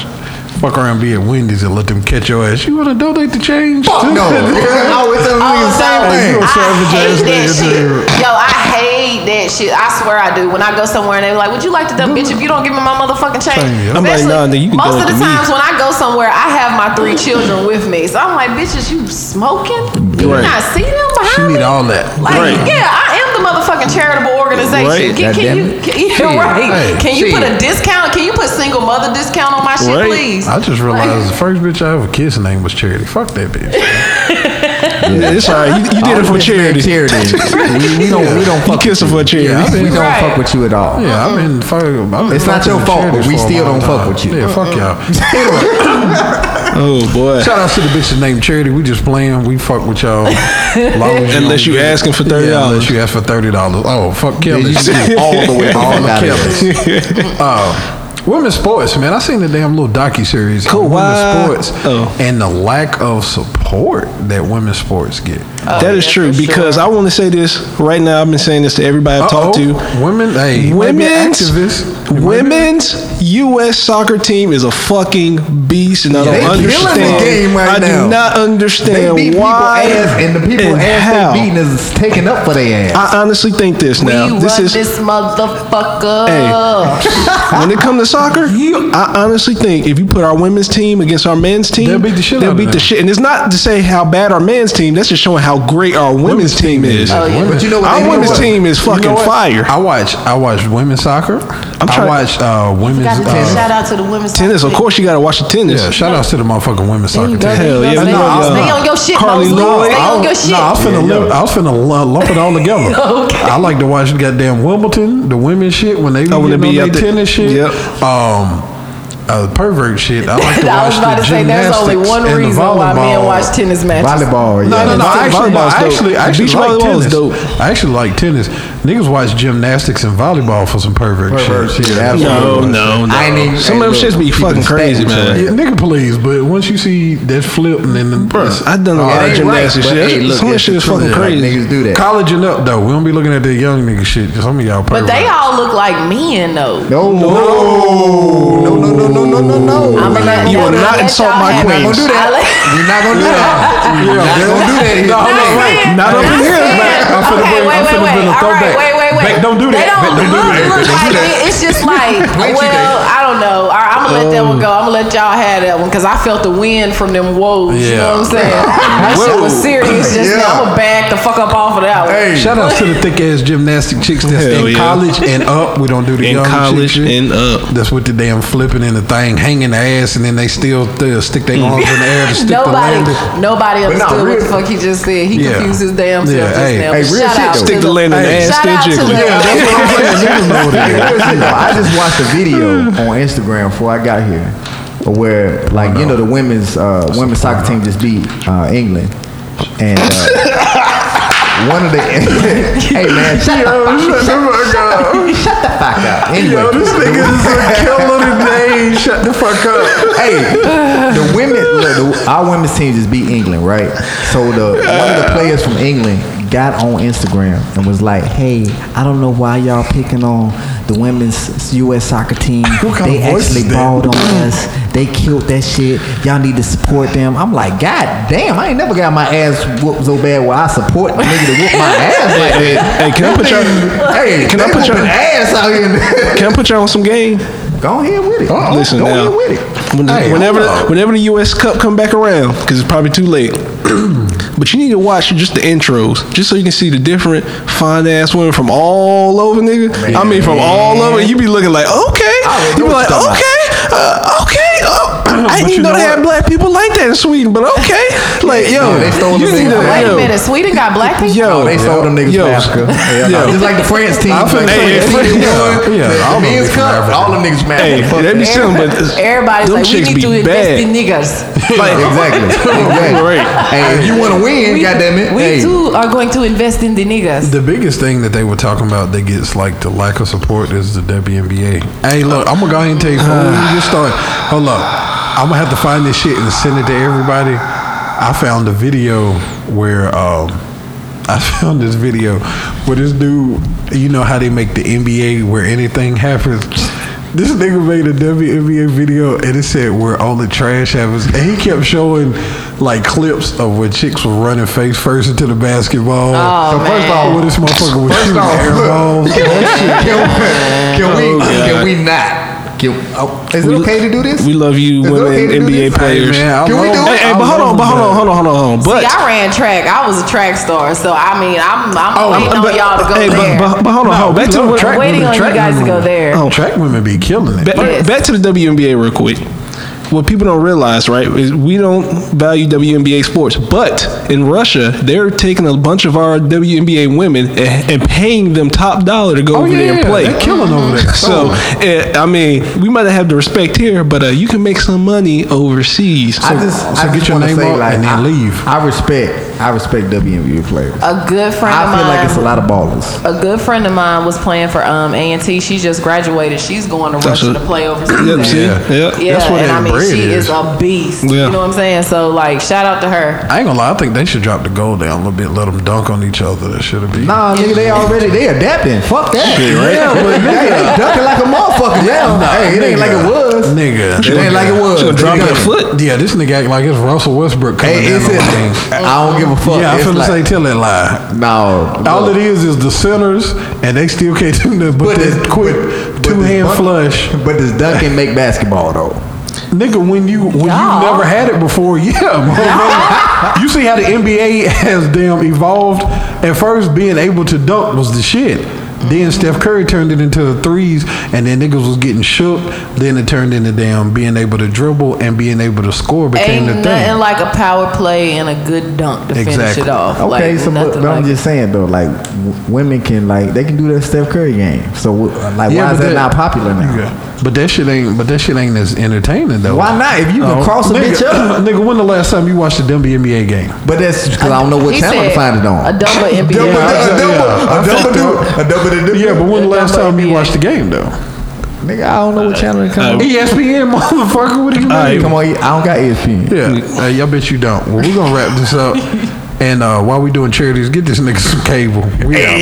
Fuck around, be at Wendy's and let them catch your ass. You want to donate the change? Fuck no. I always tell Oh, the oh, same no. thing. you a savage I hate that shit. Yo, I hate that shit. I swear I do. When I go somewhere and they're like, "Would you like to dump, bitch? If you don't give me my motherfucking change." Change. I'm like, Especially nah, nigga, you can most of the to me. times when I go somewhere, I have my three children with me, so I'm like, "Bitches, you smoking? Do Right. you not see them behind She me?" need all that. Like, Right. yeah, I am the motherfucking charitable organization. Right. Can, can Goddamn you? it. Can, yeah, *laughs* Shit. right. Hey, can you put a discount? Can you put single mother discount on my shit, Right. please? I just realized the first bitch I ever kissed name was Charity. Fuck that bitch. *laughs* Yeah, it's all right. You, you did it for charity. Charity. *laughs* we, we don't. We don't You fuck. kiss her with for you. charity. Yeah, I mean- We don't Right. fuck with you at all. Yeah, I've been fucking. I've been It's not your fault, but we still don't fuck with you. Yeah, fuck y'all. Oh boy. Shout out to the bitches named Charity. We just playing. We fuck with y'all. Long as *laughs* Unless don't you get- asking for $30. Yeah, unless you ask for thirty dollars. Oh fuck Kelly. you see all the way *laughs* all the the fuck *laughs* out of Kellys. Women's sports, man. I seen the damn little docu series Cool, on why- women's sports Oh. and the lack of support that women's sports get. that is oh, yeah, true because sure. I want to say this right now. I've been saying this to everybody I've talked to. Uh-oh. Women, hey, you might be Women's activists. You might be- women's U.S. soccer team is a fucking beast, and I They don't killing the understand. game right I now. do not They understand beat why ass, and the people and ass how. they beating is taking up for their ass. I honestly think this now. we this run is this motherfucker. when it comes to soccer, I honestly think if you put our women's team against our men's team, They'll beat the shit they'll out of beat the them. shit. And it's not to say how bad our men's team. That's just showing how great our women's, team is. Oh, yeah. But you know what? Our women's what? team is You know fucking fire. I watch I watch women's soccer. I'm I trying. watch uh, women's Got to uh, shout out to the women's tennis. Of course, you gotta watch the tennis. Yeah, shout outs to the motherfucking women's team. soccer team. go, there you Hell yeah, Stay, I stay on your shit, Carli Mosley. Lloyd. Stay on your shit. No, I was finna, limp, I was finna lump, lump it all together. *laughs* Okay. I like to watch the goddamn Wimbledon, the women's shit when they be Oh, when they getting be on out their there. tennis shit. Yep. Um, uh, pervert shit. I like *laughs* to I was about the to say there's only gymnastics one and the reason why men volleyball. watch tennis matches. Volleyball, yeah. No, no, no. Volleyball- Actually, no, volleyball's I dope. actually, I actually Beach like volleyball is tennis. dope. I actually like tennis. Niggas watch gymnastics and volleyball for some pervert, Pervert shit. shit, Yeah, absolutely. No, no, no. I ain't even- Some of them hey, shits be keep fucking it crazy, stacked, man. Yeah, nigga, please. But once you see that flip and then the Bruh, I done a It lot of ain't gymnastics right, but shit. hey, look, Some of that it's shit the is truth. fucking Like, crazy. niggas do that. college and up though. We don't be looking at the young nigga shit. Some of y'all But pervert. they all look like men though. No, no, no, no, no, no, no, no, no. I'ma let- You will I'ma not let insult y'all my have it. queens. We're not gonna do that. I let- We're not gonna do that. We're not gonna do that. No, hold on, wait. Not up here, man. I'm finna okay, bring- I'm wait, finna wait. bring a All right, throwback. Wait, wait, wait. Back, don't do that. They don't Back, don't do look, that. look like do it. It's just like, *laughs* well, I don't know. All right, I'm gonna let that one go. I'm gonna let y'all have that one because I felt the wind from them woes. You know what I'm saying? *laughs* That shit was serious just now. I'm gonna back the fuck up off of that one. Hey. Shout out to the thick ass gymnastic chicks that's Hell in yeah. college and up. We don't do the In young college chick shit. and up. That's with the damn flipping and the thing hanging the ass, and then they still uh, stick their arms in the air to stick Nobody, the landing. nobody But no, understood what the fuck he just said. He Yeah. confused his damn self Yeah, just hey. now. Hey, real shout shit, out Stick the landing Hey, ass shout still out to jiggling. Yeah, that's what I'm saying. Niggas know what it is. Real shit. I just watched a video on Instagram before I got here, where like you know the women's uh, women's soccer team just beat uh, England, and uh, *laughs* one of the *laughs* hey man, shut the fuck up, shut the fuck up. Anyway, Yo, this nigga is a killer today. Shut the fuck up. hey, the women, look, the, our women's team just beat England, right? So the one of the players from England got on Instagram and was like, "Hey, I don't know why y'all picking on the women's U.S. soccer team. They actually balled on us. They killed that shit. Y'all need to support them." I'm like, "God damn, I ain't never got my ass whooped so bad where I support the nigga to whoop my *laughs* ass like Hey, that." hey, can I put y'all? Hey, Can I put y'all- ass out here? Can I put y'all on some game? Go ahead with it. Listen Go now. ahead with it. When Hey, whenever, whenever the U.S. Cup come back around, because it's probably too late. *clears throat* but you need to watch just the intros, just so you can see the different fine ass women from all over, nigga. I mean, from all over. You be looking like, okay. You be like, what you're talking okay, uh, okay. Oh, *clears throat* I didn't you even know know they had black people like that in Sweden, but okay. *laughs* Like, yo, Yeah, they stole you them niggas. Wait a minute, Sweden got black people. Yo, they stole them niggas Yo. from Africa. Yeah, *laughs* Yo. Just like the France team. I'm like the yeah, *laughs* yeah, The all them men's niggas from cup, Africa. all them niggas from Hey, Africa. they be but Everybody's like, we need to invest in niggas. *laughs* Like, exactly. *laughs* exactly. Right. Hey, if you want to win, We, goddamn it. we hey, too are going to invest in the niggas. The biggest thing that they were talking about that gets like the lack of support is the WNBA. Hey, look, I'm gonna go ahead and tell you before we get started. Hold up, I'm gonna have to find this shit and send it to everybody. I found a video where um, *laughs* I found this video where this dude, you know how they make the NBA where anything happens. This nigga made a WNBA video and it said where all the trash happens, and he kept showing like clips of when chicks were running face first into the basketball. Oh, so first man. off, Where this motherfucker was First shooting off- air balls. *laughs* can, can we? Oh, Can we not? Can, oh, is it We- okay to do this? we love you, Is women okay NBA players. Hey, man, Can we love- do it? Hey, hey, but hold on, but hold on, hold on, hold on, hold on. But See, I ran track. I was a track star, so I mean, I'm, I'm oh, waiting on but- y'all to go hey, there. But, but hold on, hold on. Back to the track waiting women, on you track guys to go there. Oh. Track women be killing it. Back, Yes. back to the WNBA real quick. What people don't realize, right, is we don't value WNBA sports. But in Russia, they're taking a bunch of our WNBA women and, and paying them top dollar to go Oh over there and play. they're killing over there. So, Oh. eh, I mean, we might have the respect here, but uh, you can make some money overseas. I just, so I get just your wanna name say, up like, and then I, leave. I respect, I respect WNBA players. a good friend I of feel mine. like it's a lot of ballers. A good friend of mine was playing for um A and T. She just graduated. She's going to That's Russia what- to play overseas. Yep. Yeah. Yeah. Yeah, That's what and I mean, bread she is. is a beast. Yeah. You know what I'm saying? So, like, shout out to her. I ain't gonna lie. I think they should drop the goal down a little bit. Let them dunk on each other. That should have been. Nah, nigga, they already they adapting. Fuck that. Yeah, but hey, they *laughs* ducking like a motherfucker now. hey, it ain't like it was. Nigga, It ain't like it was. She gonna drop They that foot. Yeah, this nigga act like it's Russell Westbrook coming Hey, down on it. I don't give a fuck. Yeah, I'm It's finna like- say tell that lie. No. All look. it is is the centers, and they still can't do nothing but, But this this- quick two hand flush. But does dunking make basketball though? Nigga, when you when Y'all. you never had it before, *laughs* yeah. *laughs* you see how the NBA has damn evolved. At first, being able to dunk was the shit. Then Steph Curry turned it into the threes, and then niggas was getting shook. Then it turned into damn being able to dribble and being able to score became Ain't the nothing thing. like a power play and a good dunk to finish Exactly. it off. Okay, like, so but, nothing but I'm just saying though, like w- women can like they can do that Steph Curry game. So uh, like, Yeah, why is that, that- not popular now? Yeah. But that shit ain't. But that shit ain't as entertaining though. Why not? If you can Oh, cross a nigga, bitch up, *laughs* nigga. When the last time you watched a WNBA game? but that's because I don't know what He channel to said find it on. A double NBA. Double, Yeah, I- a double, yeah, I a double, fucked do- a double, double. Yeah, but when the last time you WNBA. watched the game though? nigga, I don't know what channel it Uh, comes. on. ESPN, *laughs* motherfucker. What do you mean? Hey, come on, I don't got E ESPN. Yeah, y'all bet you don't. Well, we're gonna wrap this up. *laughs* And uh, while we doing charities, get this nigga some cable. We out.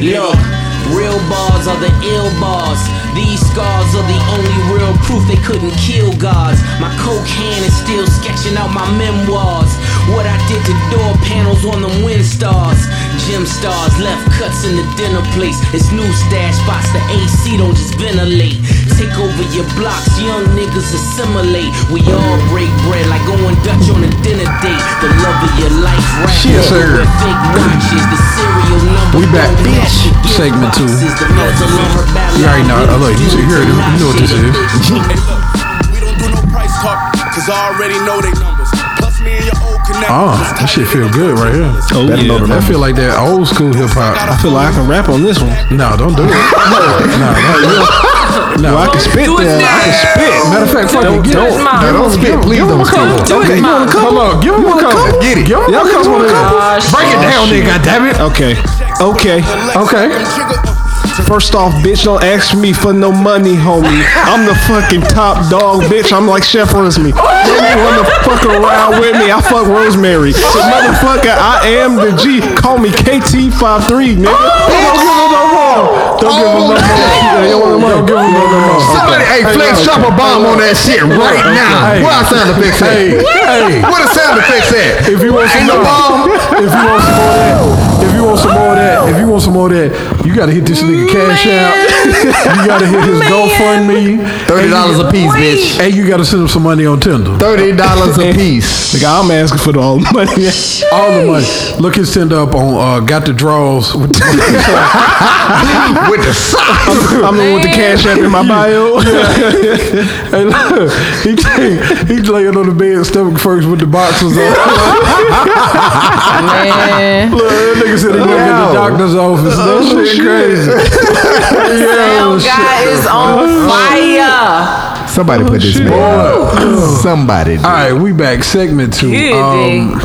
Look, real bars are the ill bars. These scars are the only real proof they couldn't kill gods. My coke hand is still sketching out my memoirs. What I did to door panels on the wind stars. Gym stars left cuts in the dinner place. It's new stash spots, the AC don't just ventilate. Take over your blocks, young niggas assimilate. We all break bread like going Dutch on a dinner date. The love of your life, rap. Yes, sir. Fake watches, the serial number. We back. don't match the gift Segment two. boxes, the mental lumber balance. You already know. I look, you see- you heard it. You know what this is. *laughs* We don't do no price talk, cause I already know they connect. Oh, that shit feel good right here. Oh, yeah. I feel like that old school hip hop. I feel like I can rap on this one. No, don't do it. No, no, no. Well, I can spit Do it there. I can spit. Matter of fact, fuck it. Get Don't- him. don't- Give him- don't spit. give him- Please give don't a couple. spit. Do it, Okay, Mom. Come on, give him a couple. Get it. Give him Y'all a guys couple. wanna- Oh, Break it down, nigga. Damn it. Okay. Okay. Okay. First off, bitch, don't ask me for no money, homie. I'm the fucking top dog, bitch. I'm like Chef Rosemary. Nigga wanna fuck around with me? I fuck Rosemary. So motherfucker, I am the G. Call me KT53, nigga. Don't give him no more. Don't give him no more. Oh, you want no more? Don't give him no more. Somebody, hey, Flex, drop a bomb on that shit right now. Where our sound effects at? Hey. Where the sound effects at? If you want some more, bomb. if you want some more of that, if you want some more of that, if you want some more of that, you gotta hit this nigga cash out. You gotta hit his GoFundMe. Thirty dollars a piece, bitch. And you gotta send him some money on Tinder. Thirty dollars a *laughs* piece. Nigga, I'm asking for the all the money. All the money. Look his Tinder up on uh, Got the Draws. With With the socks. *laughs* I'm the one with the cash app in my bio. *laughs* hey, look, he he's laying on the bed, stomach first with the boxes on. Man. Look, that nigga said he went to the doctor's office. That shit crazy. *laughs* Sound guy is on fire. Somebody put this man. Somebody. All right, we back. Segment two. Good Um,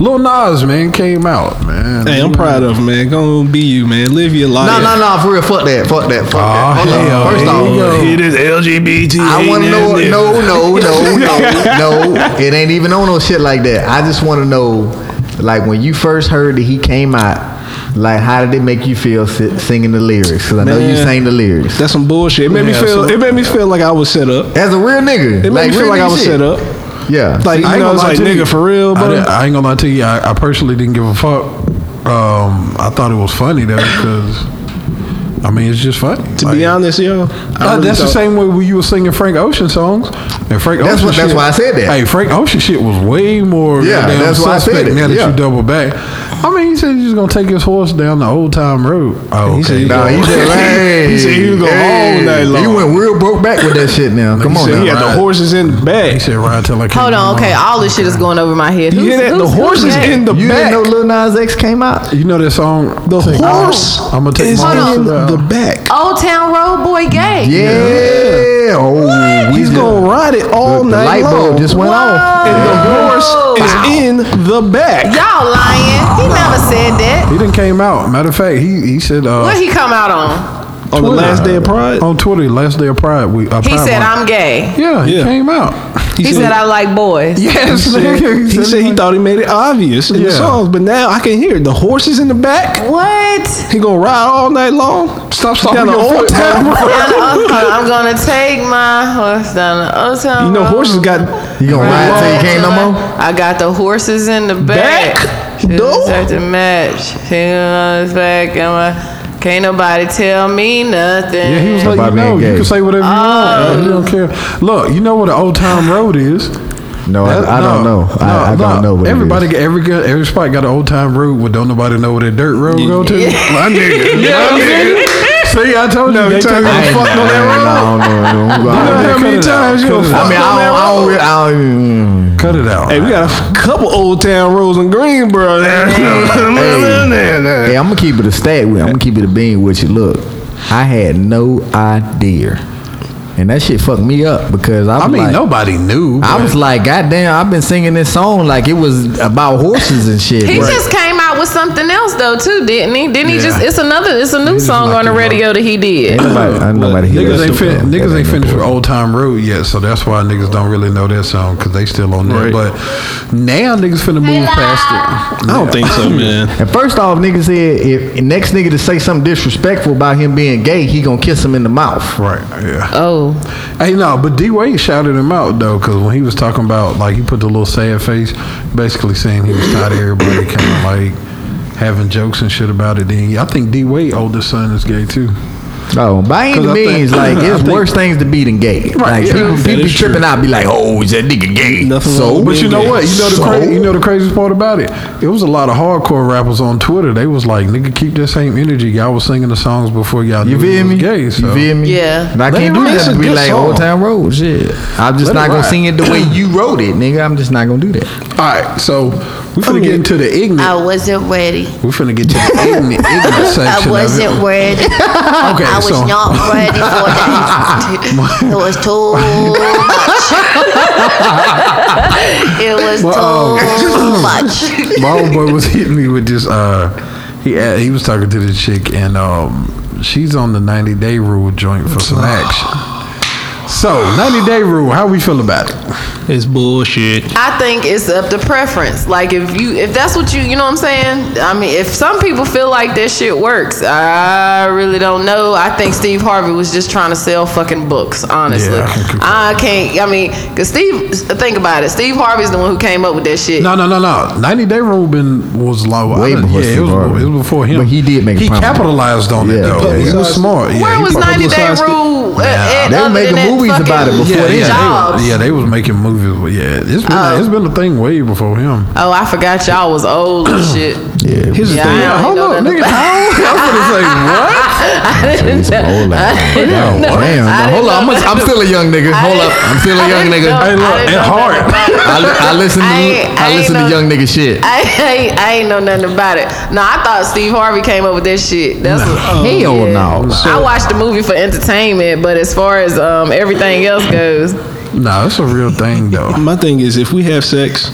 Lil Nas, man, came out, man. Hey, I'm proud of him, man. Go on, be you, man. Live your life. No, no, no, for real. Fuck that. Fuck that. Fuck Aw, that. Hold on. First here off, you. It is LGBT. I want to know. No, no, no, no, no. It ain't even on no shit like that. I just want to know, like, when you first heard that he came out, like, how did it make you feel singing the lyrics? Because I know you sang the lyrics. That's some bullshit. It made me feel. so- It made me feel like I was set up. As a real nigga. It made me feel like I was shit. set up. Yeah. Like I you ain't know, gonna it's lie like to you. nigga for real, I, I ain't gonna lie to you. I, I personally didn't give a fuck. Um, I thought it was funny though because I mean it's just fun. To be honest, yo, Uh, really that's the same way when you were singing Frank Ocean songs. And Frank That's Ocean what- that's shit- why I said that. Hey, Frank Ocean shit was way more Yeah, that's why I said it. now that Yeah. you double back. I mean, he said he's gonna take his horse down the old time road. Oh, He said okay. he Nah, he said, hey, He said he was going hey, all night long. He went real broke back with that shit now. Come He on said now. he had the horses in the back. He said ride till I can't Hold on, more." okay. All this shit is going over my head. You hear that? The who's- horse is in the You back. didn't know Lil Nas X came out? You know that song? The Take- horse I'm gonna take is my in the back. Old Town Road Boy Gay. Yeah. Oh, we He's just- gonna ride it all the, the night light bulb long. just went off. and the horse Whoa. is in the back. Y'all lying. He never said that. He didn't came out. Matter of fact, he he said uh, What he come out on? On the last day of Pride, on Twitter, last day of Pride. We uh, He Pride said Month. I'm gay. Yeah, he Yeah. came out. He said I like boys. *laughs* Yes, he said, he, said he thought he made it obvious in the songs, but now I can hear it. The horses in the back. What? He gonna ride all night long. Stop Down stopping the your old foot, town man. road. Down the- *laughs* I'm gonna take my horse down the old town You know, road. horses got. You gonna ride till you can't no more? I got the horses in the back. Back? She No. start to match. She on his back and my. Can't nobody tell me nothing. Yeah, he was letting About you know. You can say whatever you Oh. want. man. You don't care. Look, you know what an old time road is? No, I, I don't know. I, I don't know. What everybody, is. got, every got- every spot got an old time road, but don't nobody know where that dirt road go to. My nigga, *laughs* my nigga. See, I told you. They time take you a I fuck on that road. I don't know. I don't know. You know how many Cut it out. times you Cut done. I fucked mean, on I that don't, I road? don't, I don't, mm. Cut it out. Hey, we got a couple old town roads in Greensboro. Hey, *laughs* I'm gonna keep it a stat with. I'm gonna keep it a bean with you. Look, I had no idea, and that shit fucked me up because I was I mean, like, nobody knew. I was like, goddamn, I've been singing this song like it was about horses and shit. He Right. just came out with something else though too, didn't he? Didn't he Yeah. just? It's another. It's a new just song on the it, bro. radio that he did. Ain't nobody, ain't nobody hear Niggas ain't, fin- niggas That ain't no finished with. Old Time Road yet, so that's why niggas don't really know that song because they still on there. Right. But now niggas finna move past it. I don't think so, man. And first off, niggas said if the next nigga to say something disrespectful about him being gay, he gonna kiss him in the mouth. Right, yeah. Oh, Hey, no, but D Wade shouted him out though, because when he was talking about like he put the little sad face, basically saying he was tired of everybody kind of like having jokes and shit about it. Then I think D Wade oldest son is gay too. Oh, by any I think- means, like *laughs* it's think- worse things to be than gay. Like yeah. people, people be is true. tripping out, be like, "Oh, is that nigga gay?" Nothing so, But you know Yeah. what? You know the So? cra- you know the craziest part about it. It was a lot of hardcore rappers on Twitter. They was like, "Nigga, keep that same energy. Y'all was singing the songs before y'all You feel me? gay." So. You feel me? Yeah. And I can't do that to be like song. Old Town Road. Shit. I'm just Let not gonna sing it the way you wrote it, nigga. I'm just not gonna do that. All right, so we finna get into the ignorant. I wasn't ready. We finna get to the ignorant, ignorant *laughs* section I wasn't of it. ready. Okay, I was so not ready for that. *laughs* it was too much. it was too much. my old boy was hitting me with this. Uh, he he was talking to this chick, and um, she's on the ninety day rule joint for some *sighs* action. So ninety day rule, how we feel about it? It's bullshit. I think it's up to preference. Like if you, if that's what you, you know what I'm saying. I mean, if some people feel like this shit works, I really don't know. I think Steve Harvey was just trying to sell fucking books. Honestly, Yeah, I can I can't I mean, cause Steve, think about it. Steve Harvey's the one who came up with that shit. No, no, no, no. Ninety day rule been was low. Way I don't- before yeah, it was, Harvey. it was before him. But he did make a He promise. capitalized on it though. yeah, he was smart. Yeah, Where he was 90 Day publicized Rule? They were making movies about it before Yeah, yeah, Jobs. they, was- yeah, they was making movies. Yeah, it's been oh. it's been a thing way before him. Oh, I forgot y'all was old and shit. Yeah, Here's the thing. I don't Hold know up, nigga. about- I'm gonna say *laughs* what? It's some old ass. Damn, damn. Now, hold on, I'm, a, I'm still a young nigga. Hold up, I'm still a young nigga. Hey, look, and hard. I, I listen to I I I, listen know- to young nigga shit. I ain't, I ain't know nothing about it. No, I thought Steve Harvey came up with that shit. That's what, Hell no. I watched the movie for entertainment, but as far as um, everything else goes, Nah, it's a real thing though. My thing is, if we have sex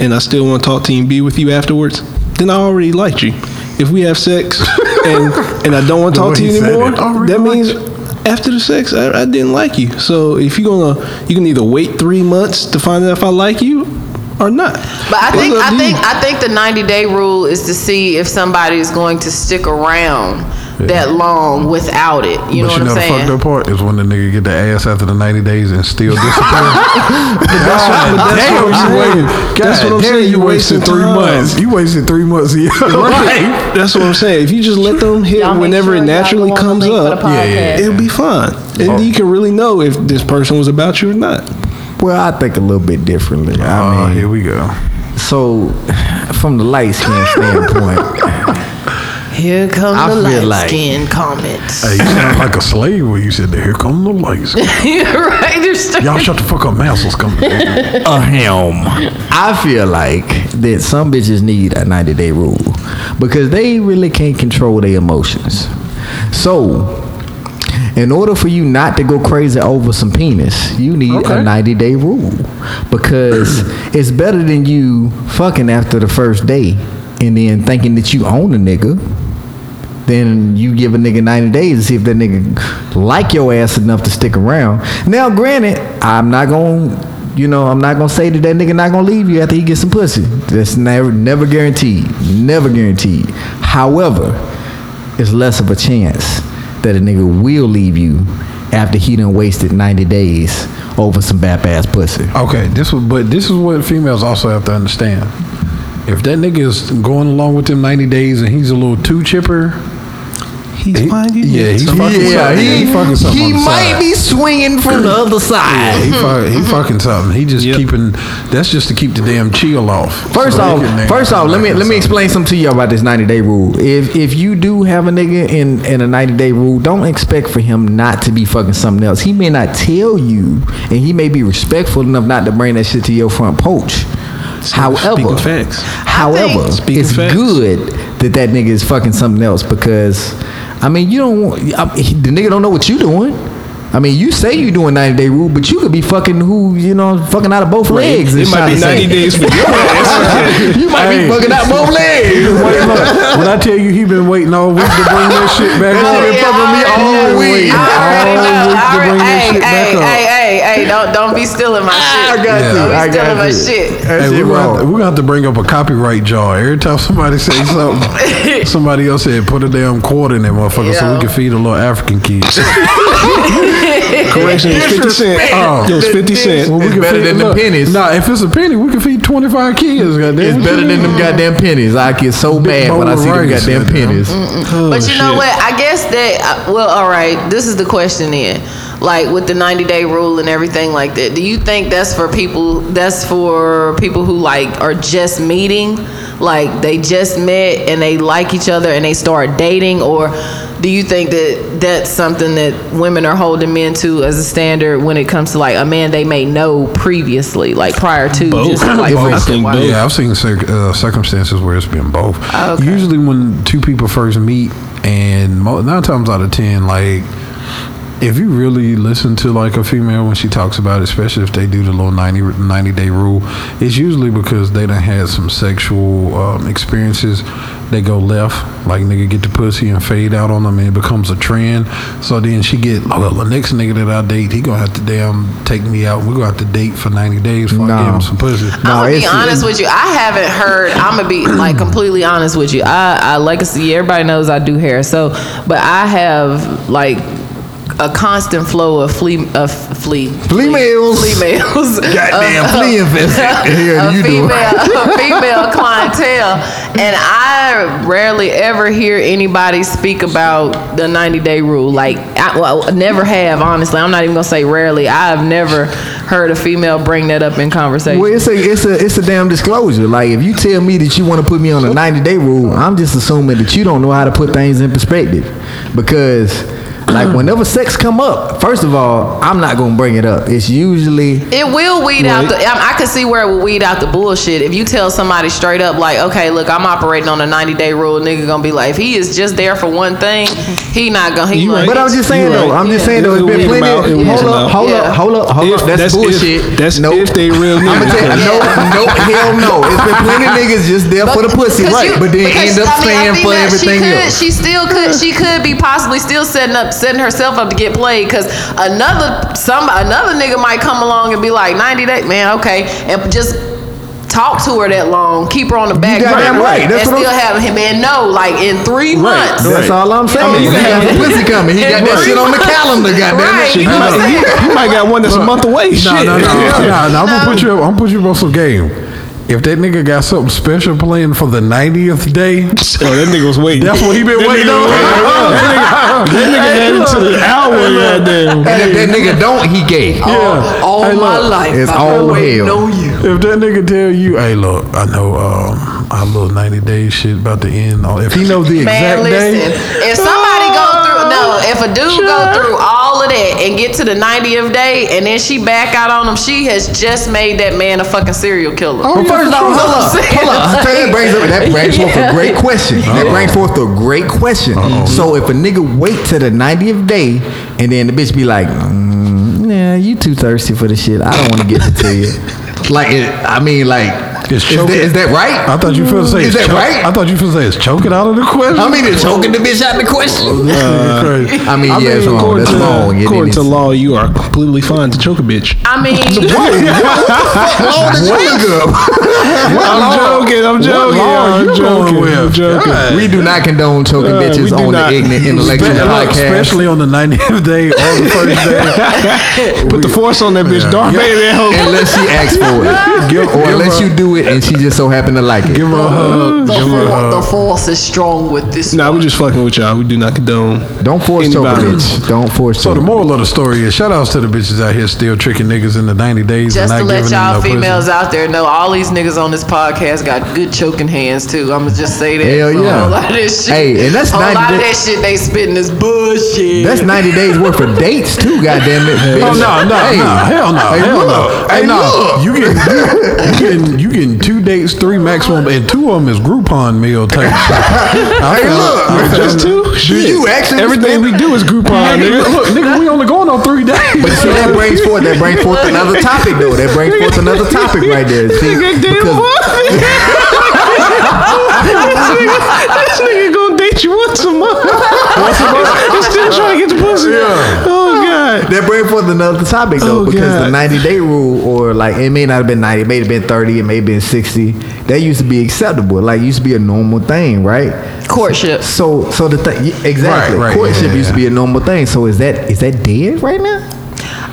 and I still want to talk to you and be with you afterwards, then I already liked you. If we have sex and and I don't want *laughs* to talk to you anymore, it, that means after the sex, I, I didn't like you. So if you're gonna, you can either wait three months to find out if I like you or not. but I think I think. I think the 90 day rule is to see if somebody is going to stick around that long without it. You know but what you know I'm the saying? fucked up part is when the nigga get the ass after the 90 days and still disappear. That's what, but that's what I'm saying. That's what I'm saying. You wasted three time. months. You wasted three months of your *laughs* Right. That's what I'm saying. If you just let them hit Y'all whenever sure it naturally go on the comes up, the Yeah, yeah, it'll be fine. And Oh. you can really know if this person was about you or not. Well, I think a little bit differently. Oh, I mean, here we go. so from the light skin standpoint, *laughs* Here come I the feel light like- skin comments. Hey, you sound like a slave when you said that. Here come the lights. *laughs* You're right. You're straight. Y'all shut the fuck up. Mousel's coming. *laughs* a helm. I feel like that some bitches need a 90 day rule because they really can't control their emotions. So, in order for you not to go crazy over some penis, you need Okay. a 90 day rule because *laughs* it's better than you fucking after the first day and then thinking that you own a nigga. Then you give a nigga 90 days to see if that nigga like your ass enough to stick around. Now, granted, I'm not gonna you know, I'm not gonna say that that nigga not gonna leave you after he gets some pussy. That's never, never guaranteed. Never guaranteed. However, it's less of a chance that a nigga will leave you after he done wasted 90 days over some bad ass pussy. Okay, this was, but this is what females also have to understand. If that nigga is going along with them 90 days and he's a little too chipper, He's fine. Yeah, he's fucking Yeah, something. he, he fucking something he might side. be swinging from the other Yeah, side. he, fuck, he fucking something. He just Yep. keeping. That's just to keep the damn chill off. First So off, first off, let me let me explain something to you about this 90 day rule. If if you do have a nigga in in a 90 day rule, don't expect for him not to be fucking something else. He may not tell you, and he may be respectful enough not to bring that shit to your front porch. However, facts. However, it's facts. good that that nigga is fucking something else because, I mean, you don't. want- I, the nigga don't know what you doing. I mean, you say you doing 90 day rule, but you could be fucking who, you know, fucking out of both legs. It might be 90 say- days for your ass. *laughs* you might Hey. be fucking out both legs. *laughs* When I tell you he been waiting all week to bring that shit back That up, shit been fucking me all week. I already know. all week to bring that shit back hey, up. Hey, hey, hey! Don't don't be stealing my shit. I got Yeah. you. Don't I be stealing got my shit. Hey, we're, gonna have, we're gonna have to bring up a copyright jar every time somebody says *laughs* something. somebody else said put a damn quarter in that motherfucker so we can feed a little African kids. *laughs* Correction, it's 50 cent. Oh. Yo, it's 50 cent. Well, we It's can better feed, than the pennies. Nah, if it's a penny, we can feed twenty five kids. Goddamn, It's better than them goddamn pennies. I get so Big mad when I see them goddamn goddamn. pennies. But you know what? I guess that. uh, Well, all right. This is the question then. Like with the 90 day rule and everything like that. Do you think that's for people? That's for people who like are just meeting, like they just met and they like each other and they start dating, or do you think that that's something that women are holding men to as a standard when it comes to like a man they may know previously, like prior to Both. just like Both. I think both. Yeah, I've seen uh, circumstances where it's been both. Oh, okay. Usually, when two people first meet, and nine times out of ten, like if you really listen to like a female when she talks about it, especially if they do the little 90, 90 day rule, it's usually because they done had some sexual um, experiences. They go left, like nigga get the pussy and fade out on them, and it becomes a trend. So then she get, oh, well, the next nigga that I date, he gonna have to damn take me out. We gonna have to date for ninety days before I give him some pussy. I'm gonna be honest with you. I haven't heard. I'm gonna be *clears throat* like completely honest with you. I, I like I see everybody knows I do hair. So, but I have like a constant flow of flea of flea Females. females. Goddamn *laughs* of- flea infested. Here a you do. female, *laughs* female clientele, and I rarely ever hear anybody speak about the 90 day rule. Like, I, well, I never have. Honestly, I'm not even gonna say rarely. I've never heard a female bring that up in conversation. Well, it's a it's a it's a damn disclosure. Like if you tell me that you want to put me on a 90 day rule, I'm just assuming that you don't know how to put things in perspective. Because like mm. whenever sex come up, first of all, I'm not gonna bring it up. It's usually It will weed out the. I, I can see where it will weed out the bullshit. If you tell somebody straight up, like, okay, look, I'm operating on a 90 day rule, nigga gonna be like, if he is just there for one thing, he not gonna. He You right. But I'm just saying though, right. I'm just Yeah. saying though, it's It been plenty. out. It weeds hold them up, hold Yeah. up, hold up, hold If- up. That's, that's if- bullshit. that's Nope. if they real I'm gonna niggas. tell no, no, hell no. It's been plenty niggas just there for the pussy, 'cause right? you- but then end up I mean, staying for everything else. She still could. She could be possibly still setting up, setting herself up to get played. Because another some another nigga might come along and be like 90 days, man, okay, and just. Talk to her that long, keep her on the back goddamn burner, right. That's and what still I'm- have him and no, like in three months. That's all I'm saying. you he can got have- the pussy *laughs* coming. He got that shit on the calendar. Goddamn Right. it. Shit, You he know what I'm might- saying? You might got one that's a month away. No, Shit. no, no, no, no. I'm gonna put you. I'm gonna put you on some game. If that nigga got something special planned for the 90th day, Oh, that nigga was waiting. that's what he been That waiting nigga on. was waiting. *laughs* That nigga had it to the hour, goddamn. And if that nigga don't, he gay. Yeah. All Hey, my look, life, it's I've all hell. on you. If that nigga tell you, hey, look, I know um, our little 90 days shit about to end. If he knows the exact Man, day. If somebody go through if a dude go through all of that and get to the 90th day and then she back out on him, she has just made that man a fucking serial killer. Well, first off, hold up, hold up. *laughs* I that brings, up, that brings forth a great question. That brings forth a great question. So if a nigga wait to the 90th day and then the bitch be like, mm, yeah, you too thirsty for the shit. I don't want to get it to you. *laughs* Like, it, I mean, like, It's is that, choking. is that right? I thought you finna say Is it's that choke- right? I thought you finna say it's choking out of the question. I mean, it's choking the bitch out of the question. Crazy. I mean, yeah, it's wrong. according That's to, wrong. It according to law, you are completely fine to choke a bitch. *laughs* I mean, *laughs* I'm joking. I'm joking. law I'm joking. going I'm joking. God. We do not condone choking Uh, bitches on not. the ignorant *laughs* intellectual Spe- podcast. especially on the 90th day or the first day. Put the force on that bitch, Darth Vader. that hoe. unless she asks for it, or unless you do into it, and she just so happened to like it. Give her a hug. The, Give her a for- the hug. force is strong with this. Nah, one. we just fucking with y'all. We do not condone. Don't force choke a Anybody. bitch. Don't force So the moral of the story is shout outs to the bitches out here still tricking niggas in the 90 days Just and to not let giving y'all no pussy. females out there know, all these niggas on this podcast got good choking hands too. I'm gonna just say that. Hell So yeah. A lot of this shit. Hey, and that's a 90 lot of that shit they spitting is bullshit. That's 90 days worth of dates too, goddamn it. Oh bitch. no, no, Hey. no, hell no, Hey, hell look. no. Hey, Hey, no, look. you getting you getting you getting two dates, three maximum, and two of them is Groupon meal type. shit. I Hey, found- look. I found- Just two? Do Shit. you actually Everything we do is Groupon, Nigga, nigga. look, nigga, we only going on three days. But see, that brings forth that brings forth another topic though. That brings forth another topic right there. See, Nigga, damn because- what? this, nigga, this nigga gonna date you once a month. Once a month? He's still trying to get the pussy. Oh god. That bring forth another topic though, Oh, because the 90 day rule, or like it may not have been 90, it may have been 30, it may have been 60. That used to be acceptable. Like used to be a normal thing, right? courtship. So, so the thing, exactly, Right, right, courtship yeah, used to be a normal thing. So is that is that dead right now?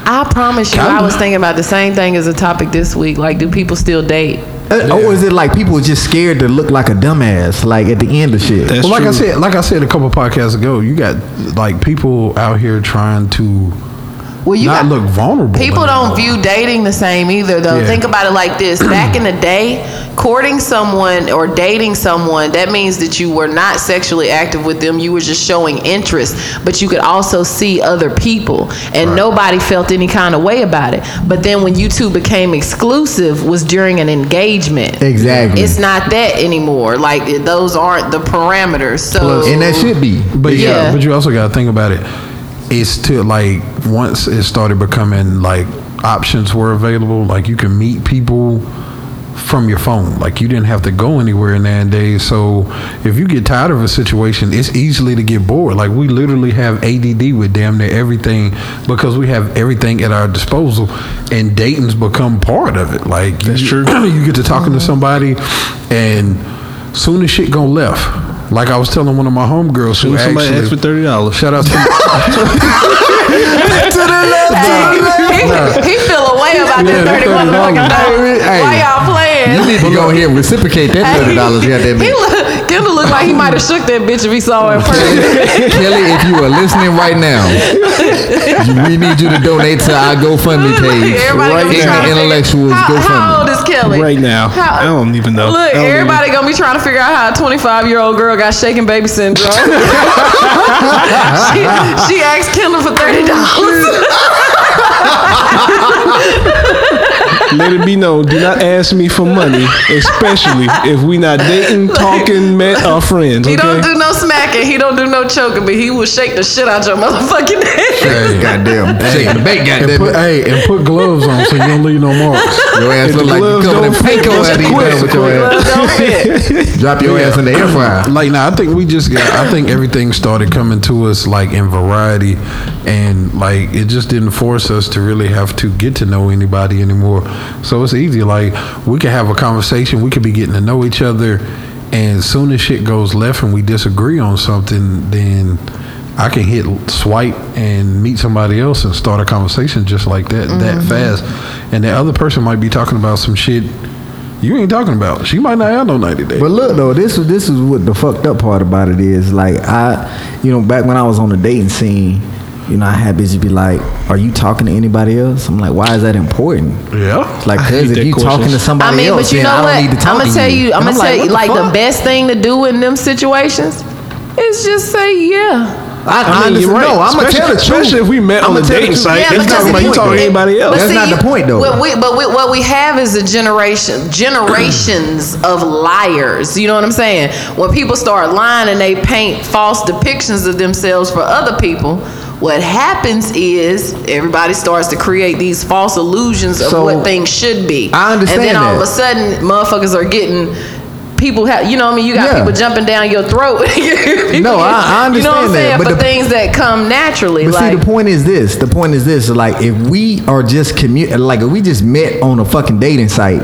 I promise you, I was thinking about the same thing as a topic this week. Like, do people still date? Uh, Or is it like people are just scared to look like a dumbass, like at the end of shit? That's well, like I said, like I said a couple podcasts ago, you got like people out here trying to Well, you not got- look vulnerable. People don't view dating the same either, though. Yeah. Think about it like this: *clears throat* back in the day, courting someone or dating someone that means that you were not sexually active with them; you were just showing interest. But you could also see other people, and nobody felt any kind of way about it. But then when you two became exclusive, was during an engagement. Exactly. It's not that anymore. Like those aren't the parameters. So and that should be. But yeah, Yeah. but you also got to think about it. It's to like once it started becoming like options were available, like you can meet people from your phone. Like you didn't have to go anywhere nowadays. So if you get tired of a situation, it's easily to get bored. Like we literally have ADD with damn near everything because we have everything at our disposal, and dating's become part of it. Like That's you, true. *clears throat* you get to talking to mm-hmm. somebody, and soon as shit go left. Like I was telling one of my homegirls who Soon as somebody actually asks for thirty dollars. Shout out to the he, he feel a way about Yeah, that that thirty motherfucking dollars. Hey, Why y'all playing? You need to go ahead and reciprocate that thirty dollars. Yeah, that like he might have shook that bitch if he saw her in person. Kelly, if you are listening right now, we need you to donate to our GoFundMe page. Everybody gonna be trying to figure- Intellectuals how, GoFundMe. how old is Kelly? Right now. How- I don't even know. Look, I don't everybody gonna be trying to figure out how a 25 year old girl got shaken baby syndrome. *laughs* she, she asked Kendall for thirty dollars. *laughs* Let it be known, do not ask me for money, especially if we not dating, talking, met, or friends. He don't do no smacking. He don't do no choking, but he will shake the shit out your motherfucking head. Goddamn, shaking the bait, and goddamn. put, hey, and put gloves on so you don't leave no marks. Your ass look like you gloves covered in don't panko at the quit. end with your ass. Drop your ass in the air fryer. Like now, I think we just got. I think everything started coming to us like in variety, and like it just didn't force us to really have to get to know anybody anymore. So it's easy. Like we can have a conversation. We could be getting to know each other, and as soon as shit goes left and we disagree on something, then. I can hit swipe and meet somebody else and start a conversation just like that, that mm-hmm. fast. And the other person might be talking about some shit you ain't talking about. She might not have no 90 days. But look though, this is this is what the fucked up part about it is. Like I, you know, back when I was on the dating scene, you know, I had bitches be like, "Are you talking to anybody else?" I'm like, "Why is that important?" yeah. It's like, *laughs* I hate cause if that you question. talking to somebody I mean, else, but you then know I what? don't need to talk I'm gonna to tell you. I'm And gonna tell like, you, what like the fuck? best thing to do in them situations is just say yeah. I, I, I mean, you're understand. right. No, I'm gonna especially, tell the truth. especially if we met on I'ma a tell the dating truth. site. Yeah, it's because talking about you if- talking to anybody else. That's not the point, though. What we, but we, what we have is a generation, generations of liars. You know what I'm saying? When people start lying and they paint false depictions of themselves for other people, what happens is everybody starts to create these false illusions of So, what things should be. I understand And then all of a sudden, motherfuckers are getting. People have, you know what I mean? You got Yeah. people jumping down your throat. *laughs* No, I- I You know what I'm understand that, but For the- things that come naturally. But like, see, the point is this. The point is this. Like, if we are just commu- like, if we just met on a fucking dating site,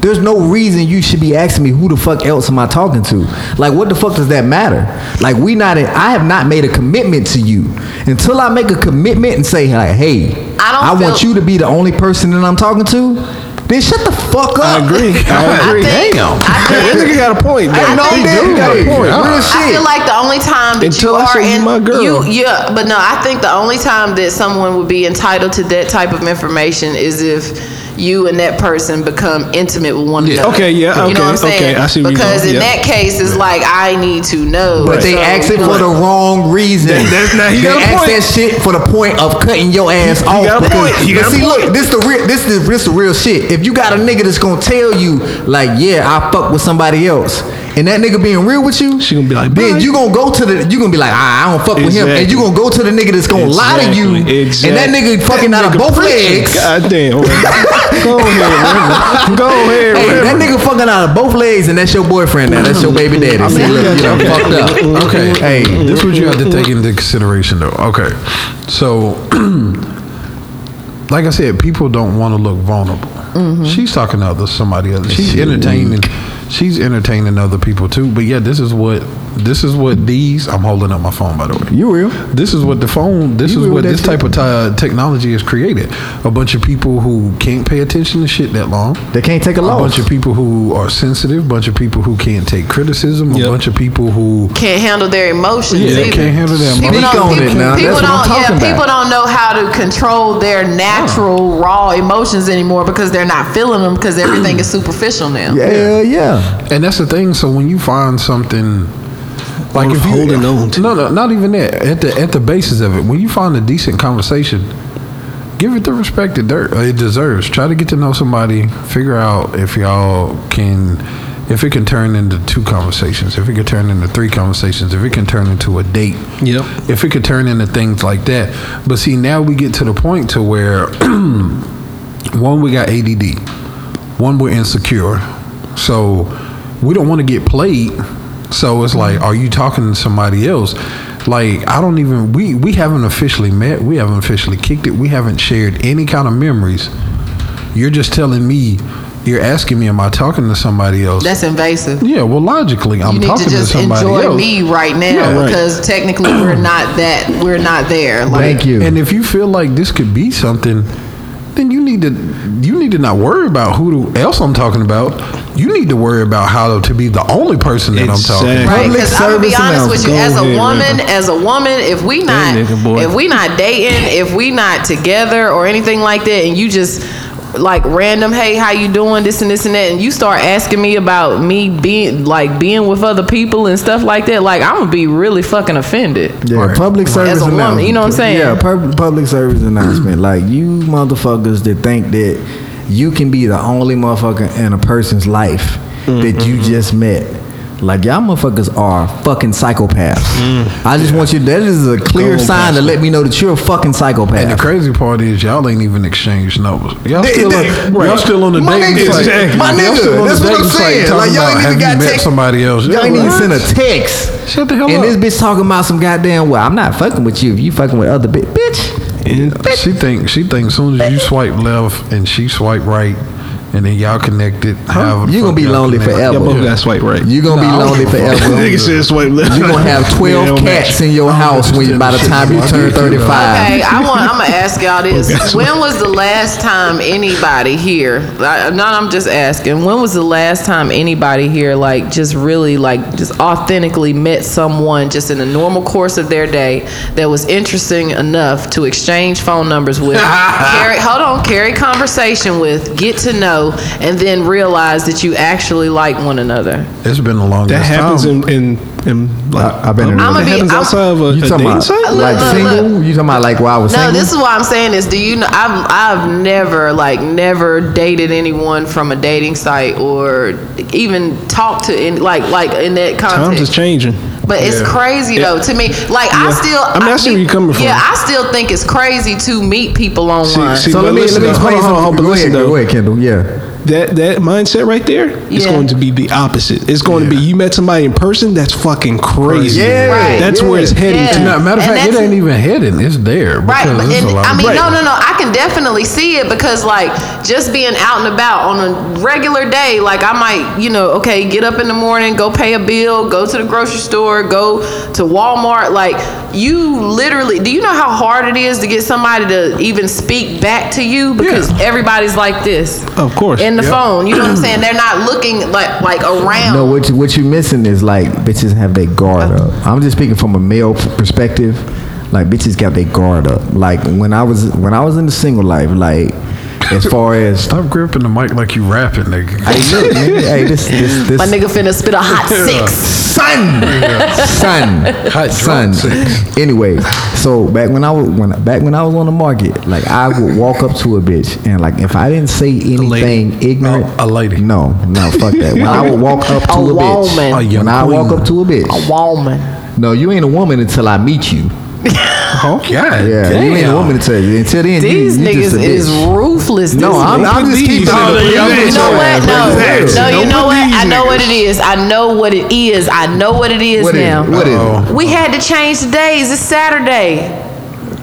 there's no reason you should be asking me who the fuck else am I talking to. Like, what the fuck does that matter? Like, we not. I have not made a commitment to you until I make a commitment and say, like, hey, I don't want you to be the only person that I'm talking to. then shut the fuck up. I agree. *laughs* I agree. think- Damn. I That think- nigga got a point. Hey, man. no, He you got a point. uh, Real I shit. feel like the only time that Until you I are say you in, my girl. you yeah, but no, I think the only time that someone would be entitled to that type of information is if you and that person become intimate with one Yeah. another. Okay, yeah, you know what I'm okay, saying? okay, I see where you're because in yeah. that case, it's like I need to know. But they So- ask it for the wrong reason. that's not- he they got a ask that shit for the point of cutting your ass off. got a because- point. He but got see, point. look, this the real, this is this the real shit. If you got a nigga that's gonna tell you like, yeah, I fuck with somebody else. And that nigga being real with you, She gonna be like, then you gonna go to the, you gonna be like, ah, I don't fuck with him, and you gonna go to the nigga that's gonna lie to you, Exactly. and that nigga fucking That out of both preaching. legs. God damn. *laughs* Go ahead, Go ahead, Hey, that nigga fucking out of both legs, and that's your boyfriend now. That's your baby daddy. I See, mean, look, you done okay. fucked up. *laughs* Okay. Hey, this is what you have to take into consideration, though. Okay, so *clears throat* like I said, people don't want to look vulnerable. She's talking to other somebody else. She's entertaining. She's entertaining other people too. But yeah, this is what this is what these. I'm holding up my phone by the way. you real? This is what the phone. This You is what this that type of ti- technology has created. A bunch of people who can't pay attention to shit that long. They can't take a A bunch of people who are sensitive. A bunch of people who can't take criticism. A bunch of people who can't handle their emotions. Yeah, they either. can't handle their People don't, people, now. people That's what I'm don't, yeah, about. people don't know how to control their natural raw emotions anymore because they're not feeling them because everything is superficial now. Yeah, yeah. And that's the thing. So when you find something like if you holding on to. no, no, not even that. At the at the basis of it, when you find a decent conversation, give it the respect it, der- it deserves. Try to get to know somebody. Figure out if y'all can, if it can turn into two conversations, if it can turn into three conversations, if it can turn into a date. Yep. If it could turn into things like that. But see, now we get to the point to where *clears throat* one we got ADD, one we're insecure, so we don't want to get played. So it's like, are you talking to somebody else? Like I don't even we we haven't officially met, we haven't officially kicked it, we haven't shared any kind of memories. You're just telling me, you're asking me, am I talking to somebody else? That's invasive. yeah, well, logically, I'm you need talking to just somebody enjoy else. me right now Yeah, right. because technically we're not that we're not there. Like, Thank you. And if you feel like this could be something, then you need to you need to not worry about who else I'm talking about. You need to worry about how to be the only person that I'm talking. Exactly. about. Right, Public because I'm gonna be honest with you, as a ahead, woman, Reverend. as a woman, if we not, That nigga boy. if we not dating, if we not together or anything like that, and you just like random, hey, how you doing, this and this and that, and you start asking me about me being like being with other people and stuff like that, like I'm gonna be really fucking offended. Yeah, Right. public service As a woman, announcement. you know what I'm saying? Yeah, pub- public service announcement. Like you motherfuckers that think that you can be the only motherfucker in a person's life mm-hmm. that you just met. Like y'all motherfuckers are fucking psychopaths. Mm. I just want you. That is a clear sign to let me know that you're a fucking psychopath. And the crazy part is y'all ain't even exchanged numbers. Y'all They- still, they- on, right. y'all still on the My dating nigga, site. exactly. my Y'all nigga, that's the what I'm saying. Like, y'all ain't even got met text- somebody else. Y'all ain't even send a text. Shut the hell and up. this bitch talking about some goddamn. Well, I'm not fucking with you. If you fucking with other bitch, bitch. She think she thinks as soon as you swipe left and she swipe right, and then y'all connected. however the You gonna be lonely connected. forever. Y'all both got swipe right. You gonna Nah, I be lonely give *laughs* a forever. Nigga said swipe left. You gonna have *laughs* twelve don't cats in your house when you by the time you turn thirty five. *laughs* Okay, I want. I'm gonna ask y'all this. When was the last time anybody here? Like, no, I'm just asking. When was the last time anybody here, like, just really, like, just authentically met someone just in the normal course of their day that was interesting enough to exchange phone numbers with, carry, hold on, carry conversation with, get to know, and then realize that you actually like one another. It's been a long time. That happens time. in, in, in like, I- I've been in- that I'ma be- happens I'm- outside of a, You talking dating about site? Look, like look, single? look. You talking about like while I was saying? No, single? this is why I'm saying this. Do you know? I've I've never like never dated anyone from a dating site or even talked to any like like in that context. Times is changing. But it's Yeah. crazy though to me. Like I still, I mean, I see where you're coming from. Yeah, I still think it's crazy to meet people online. see, so let me let me explain hold on, hold on, something. but Go listen ahead, though. go ahead, Kendall. Yeah. That that mindset right there is Yeah. going to be the opposite. It's going to be you met somebody in person that's fucking crazy. Yeah, Right. that's where it's heading Yeah. to. No, matter of fact, it ain't even hidden. It's there. Right, because but there's a and, lot I mean, Right. no, no, no. I can definitely see it because, like, just being out and about on a regular day, like, I might, you know, okay, get up in the morning, go pay a bill, go to the grocery store, go to Walmart. Like, you literally, do you know how hard it is to get somebody to even speak back to you because everybody's like this, Of course. In the Yep. phone. You know what I'm saying? They're not looking like like around. No, what you, what you missing is like bitches have their guard up. I'm just speaking from a male perspective. Like bitches got their guard up. Like when I was when I was in the single life, like as far as Stop gripping the mic like you rapping, nigga. hey look, nigga, hey this this this My nigga finna spit a hot six. son, son, Hot son. drunk sex. Anyway, so back when I was when back when I was on the market, like I would walk up to a bitch and like if I didn't say anything ignorant, A- a lady. no, no, fuck that. When I would walk up to A a, bitch, woman. A young when I walk up to a bitch, A woman. no, you ain't a woman until I meet you. Oh, *laughs* God. Yeah, damn. you ain't a woman you. Until then, These you, you niggas is ruthless. No, This I'm, I'm just keeping No, it. they- oh, I'm you know what? No, no, you know what? I know what it is. I know what it is. I know what it is What is now. it? What is? We had to change the days. It's Saturday.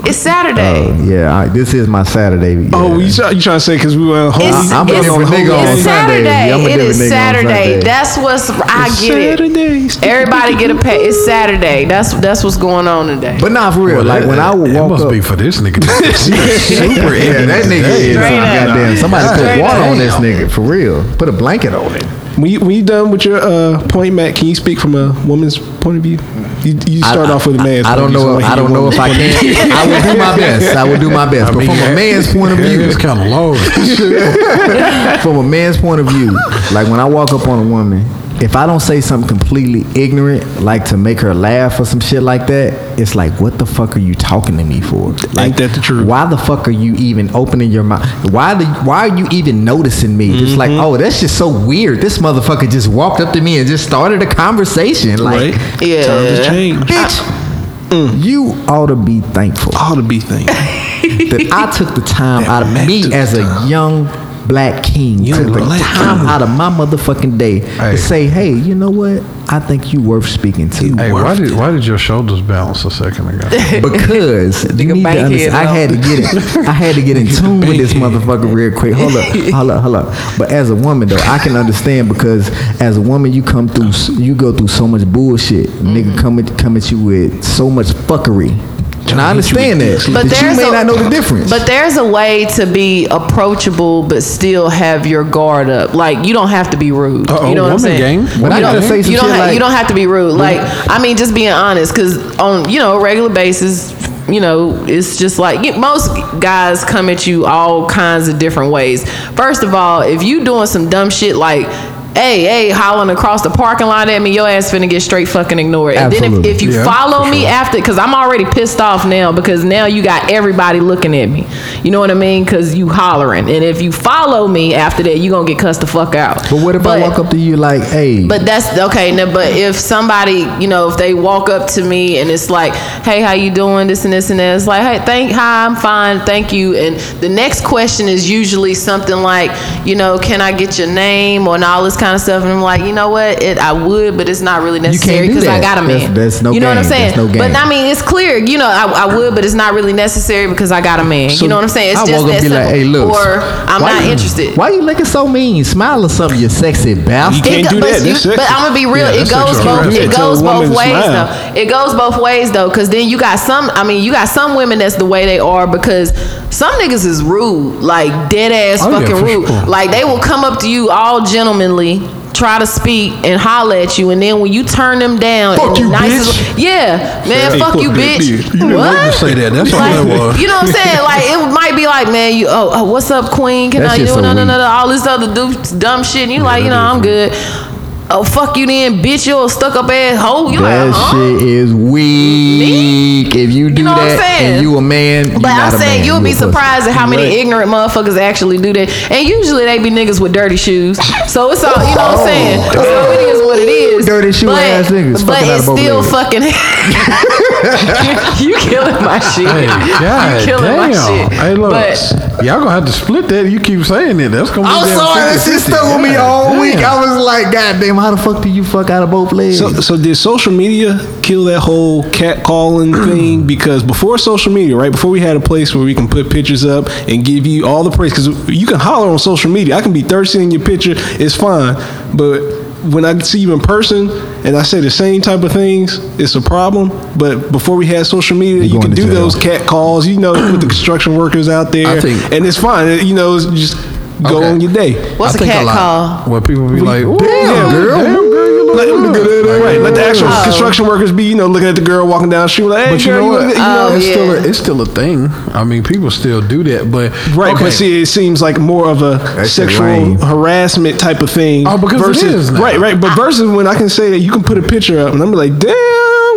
It's Saturday. Oh, yeah, I, this is my Saturday. Yeah. Oh, you, try, you trying to say because we went home? It's, I'm a it's, different nigga on it's Sunday. Saturday. I'm a It nigga Saturday. That's what's I get it. Everybody get a pay. It's Saturday. That's that's what's going on today. But not for real. Well, like that- when I would it must up, be for this nigga. *laughs* Super yeah, that nigga is Straight uh, up. goddamn. Somebody put water on this nigga for real. Put a blanket on it. When you, when you done with your uh, point, Matt, can you speak from a woman's point of view? You, you start I- off with a man's. I don't point of view, know. so I don't know if I can. *laughs* I will do my best. I will do my best. But from a man's point of view, it's kind of low. *laughs* from a man's point of view, like when I walk up on a woman, if I don't say something completely ignorant, like to make her laugh or some shit like that, it's like, what the fuck are you talking to me for? Like, Ain't that the truth? Why the fuck are you even opening your mouth? Why the Why are you even noticing me? It's like, Mm-hmm. oh, that's just so weird. This motherfucker just walked up to me and just started a conversation. Like, Right? Yeah. Times have changed. bitch, you ought to be thankful Ought to be thankful. that I took the time out of me as a young black king Young took the time king. out of my motherfucking day Hey. to say, hey, you know what? I think you worth speaking to. hey, why did why did your shoulders bounce a second ago? *laughs* Because *laughs* you need to understand, I had to get it. I had to get in *laughs* tune with this motherfucker real quick. Hold up, hold up, hold up. But as a woman though, I can understand because as a woman, you come through, you go through so much bullshit. Nigga come at, come at you with so much fuckery. And I understand that. But that you may a- not know the difference. But there's a way to be approachable, but still have your guard up. Like you don't have to be rude. Uh-oh, you know what I'm saying? gang. But I gotta don't- say you don't ha- like- you don't have to be rude. Like I mean, just being honest, because on you know a regular basis, you know it's just like you- most guys come at you all kinds of different ways. First of all, if you doing some dumb shit like. Hey, hey, hollering across the parking lot at me, your ass finna get straight fucking ignored. And then if, if you Yeah, follow me sure. after, because I'm already pissed off now because now you got everybody looking at me. You know what I mean? Because you hollering. And if you follow me after that, you to get cussed the fuck out. But what if I walk up to you like, hey, But that's okay. No, but if somebody, you know, if they walk up to me and it's like, "Hey, how you doing?" This and this and that. It's like, "Hey, thank, hi, I'm fine, thank you." And the next question is usually something like, you know, "Can I get your name?" or and all this kind of stuff. And I'm like, you know what? It I would, but it's not really necessary because I got a man. that's no You know what I'm saying? No. But I mean, it's clear. You know, I, I would, but it's not really necessary because I got a man. you know what I'm saying? It's I just walk up that be like, hey, look. Or I'm not you- interested. Why are you looking so mean? Smile or something, you sexy bastard. can't It do go- that. But, you, but I'm gonna be real. Yeah, it goes both. harassment. It goes both ways smile. though. It goes both ways though, because then you got some. I mean, you got some women that's the way they are because some niggas is rude, like dead ass Oh, fucking for rude. sure. Like they will come up to you all gentlemanly. Try to speak and holler at you, and then when you turn them down, Fuck you, nicest bitch. way- yeah, man, Hey, fuck fuck you, bitch. bitch. You didn't what? to say that. That's all Like, that was. You know what I'm saying? Like it might be like, man, you oh, oh what's up, queen? Can That I shit's do so no no no no all this other du- dumb shit? And you like, you know, I'm is good. oh fuck you then, bitch, You're a stuck up ass hoe. You That like, huh? shit is weak. If you do You know what I'm that saying? and you a man, you But I'm a saying man, you'll you be surprised at how many Right. ignorant motherfuckers actually do that. And usually they be niggas with dirty shoes. So it's all you know what I'm oh, saying. So it is what it is. Dirty shoe but, ass niggas But it's still legs. fucking *laughs* You killing my shit. Hey, God you killing damn. my shit. Hey, look, But y'all gonna have to split that. You keep saying it. That's gonna be. I'm damn sorry, that 50-50. shit stuck with me all God week. I was like, God damn, how the fuck do you fuck out of both legs? So, so did social media kill that whole cat calling thing? Because before social media, right before we had a place where we can put pictures up and give you all the praise, because you can holler on social media. I can be thirsty in your picture, it's fine. But when I see you in person and I say the same type of things, it's a problem. But before we had social media, you going can to do jail. those cat calls. You know, with the construction workers out there, I think- and it's fine. You know, it's just go Okay. on your day. what's I a cat lot- call? Where people be like, "Ooh, Damn, girl. Let, uh, right, let the actual Oh. construction workers be, you know, looking at the girl walking down the street, like, hey, But you girl, know what? look good," you oh, know, Oh, it's still a, yeah. it's still a thing. I mean, people still do that, but Right, okay. but see, it seems like more of a shit sexual lame. harassment type of thing. Oh, because it versus, is now. right, right. But versus when I can say that you can put a picture up, and I'm like, damn,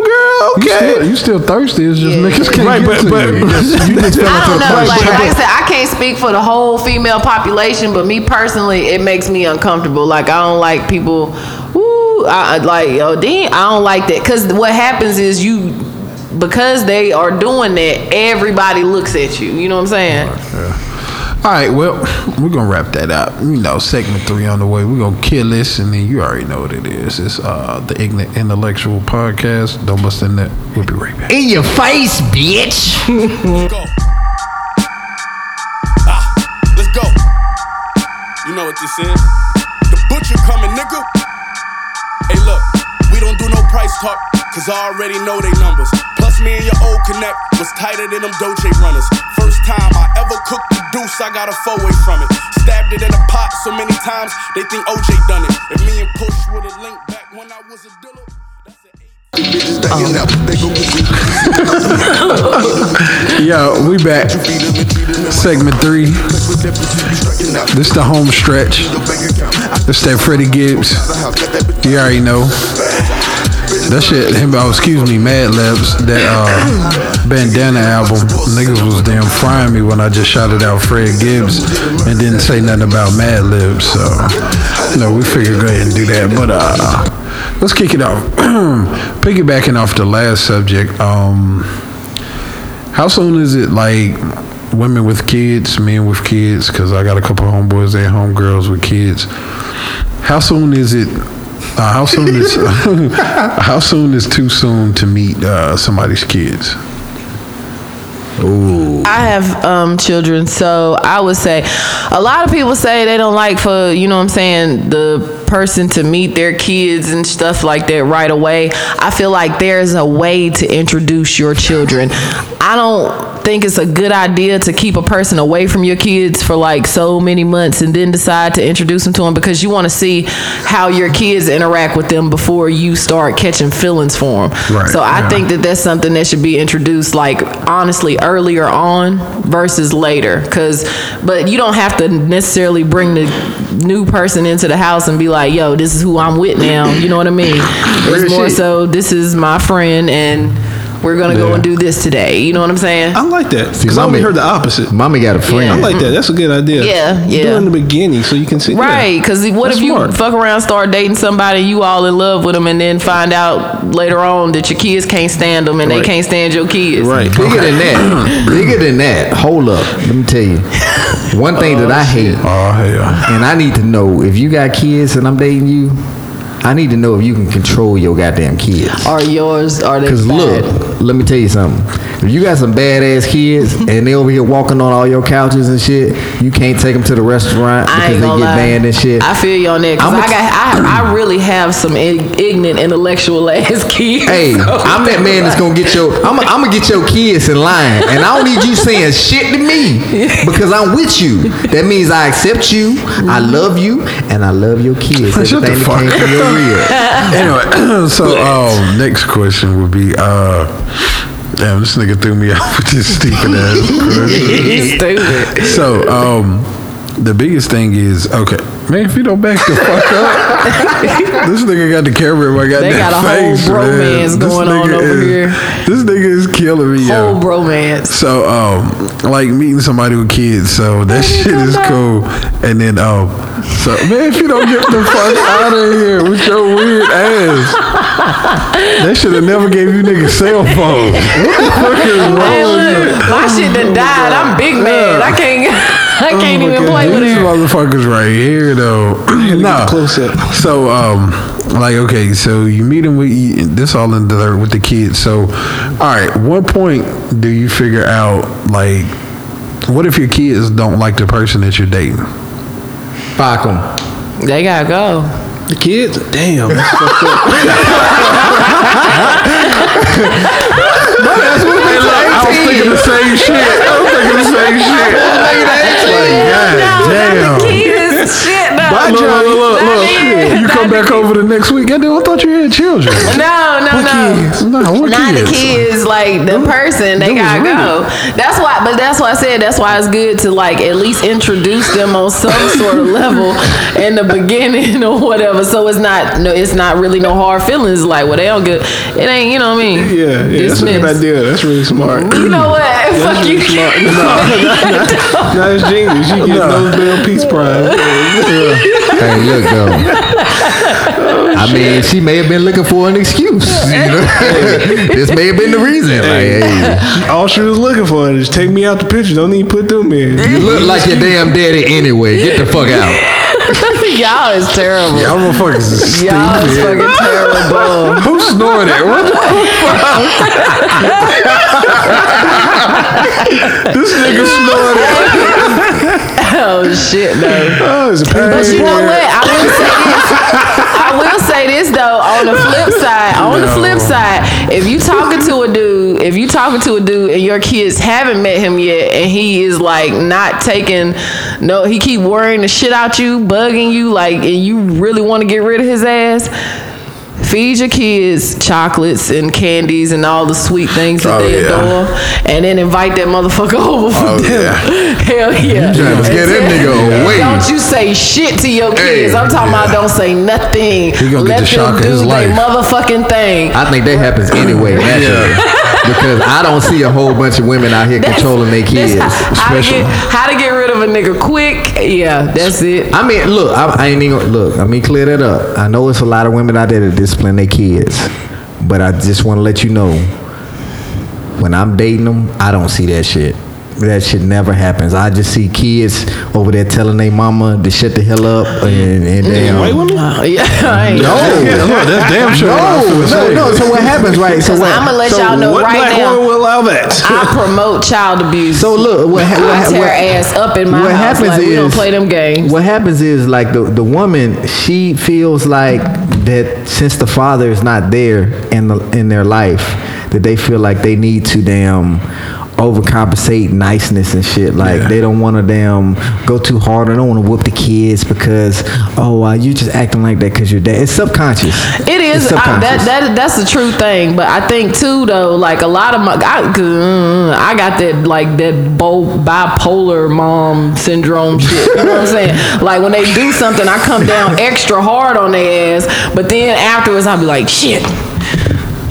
girl, you okay. still, you still thirsty. It's just Yeah. niggas can't Right, get but- to but- you. *laughs* You you just fell I into don't the know. Like, like I said, I can't speak for the whole female population, but me personally, it makes me uncomfortable. Like I don't like people. Woo, I I- like yo, then I don't like that because what happens is you. Because they are doing that, everybody looks at you. You know what I'm saying? Yeah. All right, well, we're gonna wrap that up. You know, segment three on the way. We're gonna kill this, and then you already know what it is. It's uh the Ignorant Intellectual Podcast. Don't bust in that. We'll be right back. In your face, bitch. Let's go. Ah, let's go. You know what this is? The butcher coming, nigga. Hey, look, we don't do no price talk, cause I already know they numbers. Plus, me and your old connect was tighter than them Doje runners. First time I ever cooked the deuce, I got a four way from it. Stabbed it in a pot so many times, they think OJ done it. If me and Push would've linked back when I was a dealer, that's. Um, *laughs* Yo, we back. Segment three. This the home stretch. This that Freddie Gibbs. You already know. That shit, him, oh, excuse me, Mad Libs, that uh, Bandana album, niggas was damn frying me when I just shouted out Fred Gibbs and didn't say nothing about Mad Libs. So, know, we figured go ahead and do that. But uh, let's kick it off. *clears throat* Piggybacking off the last subject, um, how soon is it like women with kids, men with kids? Because I got a couple homeboys, they homegirls with kids. How soon is it? Uh, how soon is *laughs* how soon is too soon to meet uh, somebody's kids? I have um, children, so I would say a lot of people say they don't like for you know what I'm saying the person to meet their kids and stuff like that right away. I feel like there's a way to introduce your children. I don't think it's a good idea to keep a person away from your kids for like so many months and then decide to introduce them to them because you want to see how your kids interact with them before you start catching feelings for them. Right, So I yeah. think that that's something that should be introduced like honestly earlier on versus later. Cuz but you don't have to necessarily bring the new person into the house and be like yo this is who I'm with now. You know what I mean? It's more so this is my friend and we're going to go Yeah. and do this today you know what I'm saying I like that because I only mommy- heard the opposite. Mommy got a friend. I like that. That's a good idea. Yeah, yeah. Do it in the beginning so you can see. Right, because what That's if you smart. fuck around, start dating somebody, you all in love with them, and then find out later on that your kids can't stand them and they can't stand your kids. Right. Bigger than that. *coughs* Bigger than that. Hold up. Let me tell you. One thing that oh, I hate, Oh hell! and I need to know if you got kids and I'm dating you, I need to know if you can control your goddamn kids. Are yours? Are they? Cause bad? look, let me tell you something. If you got some badass kids *laughs* and they over here walking on all your couches and shit, you can't take them to the restaurant I because they get lie. banned and shit. I feel you on that because I'ma got I, I *clears throat* really have some ignorant intellectual *laughs* ass kids. Hey, *laughs* So- I'm that man that's gonna get your. I'm, I'm gonna get your kids in line, and I don't need you saying shit to me because I'm with you. That means I accept you, I love you, and I love your kids. Shut the Everything fuck that came from your rib. anyway, *clears throat* so um, next question would be, uh, damn, this nigga threw me *laughs* off with this stupid ass. *laughs* Stupid. So, um, the biggest thing is okay. Man, if you don't back the fuck up, *laughs* this nigga got the camera in my goddamn They got a face, man. bromance This going on over is- here. This nigga is killing me, yo. Whole bromance. So, um, like meeting somebody with kids, so that shit is cool. And then, um, so man, if you don't get the fuck out of here with your weird ass, they should have never gave you niggas cell phones. What the fuck is wrong Hey, look, my shit done died. I'm big mad. I can't. I can't even play with These it. motherfuckers right here, though. *clears throat* nah. close up. So, um, like, okay, so you meet them with this all in the with the kids. So, all right, what point do you figure out like, what if your kids don't like the person that you're dating? Fuck them. They gotta go. The kids? Damn. That's fucked up. *laughs* *laughs* *laughs* come back over the next week. Goddamn, I thought you had children. No, no, no. No, what Not the kids? kids, like the person, they gotta go. That's why, but that's why I said that's why it's good to like at least introduce them on some sort of level in the beginning or whatever. So it's not no, it's not really no hard feelings. Like, well, they don't get it ain't you know what I mean? Yeah, yeah, that's a good idea. That's really smart. You know what? Fuck That's you. really smart. No, no, it's genius. You get Nobel Peace Prize. Hey, look though. I mean, she may have been looking for an excuse. You know? *laughs* this may have been the reason. Like, hey, All she was looking for is take me out the picture. Don't even put them in. you look like your damn daddy anyway. Get the fuck out. *laughs* Y'all is terrible. Y'all motherfuckers is Y'all is fucking terrible. *laughs* Who snoring that? What the fuck? this nigga snoring that. Oh shit, no. Oh, it's a. But you know what? I will say this. *laughs* I will say this though. On the flip side, on the flip side, if you talking to a dude, if you talking to a dude and your kids haven't met him yet, and he is like not taking, no, he keep worrying the shit out you, bugging you, like, and you really want to get rid of his ass. Feed your kids chocolates and candies and all the sweet things that Oh, they yeah. adore, and then invite that motherfucker *laughs* over for Oh, dinner. yeah. Hell yeah! trying to scare that nigga away. Don't you say shit to your kids. I'm talking about don't say nothing. He gonna get Let the shock them of do his their life. motherfucking thing. I think that happens anyway, naturally. *laughs* Because I don't see a whole bunch of women out here That's- controlling their kids. How, how to especially- get, how to get rid of a nigga quick? Yeah, that's it. I mean, look, I, I ain't even look. I mean, clear that up. I know it's a lot of women out there that discipline their kids, but I just want to let you know, when I'm dating them, I don't see that shit. That shit never happens. I just see kids over there telling their mama to shut the hell up and, and damn. Uh, yeah, *laughs* I ain't. No, no, that's damn sure. what I was No, no, no. So what happens, right? So *laughs* what, I'm gonna let so y'all know What right black now. woman will allow that? I promote child abuse. So look, what, ha- I what, tear what, ass up in my what house. happens like, is we don't play them games. What happens is like the the woman, she feels like that since the father is not there in the in their life, that they feel like they need to damn overcompensate niceness and shit. Like Yeah. they don't want to damn go too hard. I don't want to whoop the kids because oh, uh, you just acting like that because you're dad. It's subconscious. It is It's I, that that that's the true thing, but I think too though, like a lot of my I, 'cause, uh, I got that like that bo- bipolar mom syndrome shit. You know what I'm saying? *laughs* Like when they do something, I come down extra hard on their ass, but then afterwards I'll be like, shit.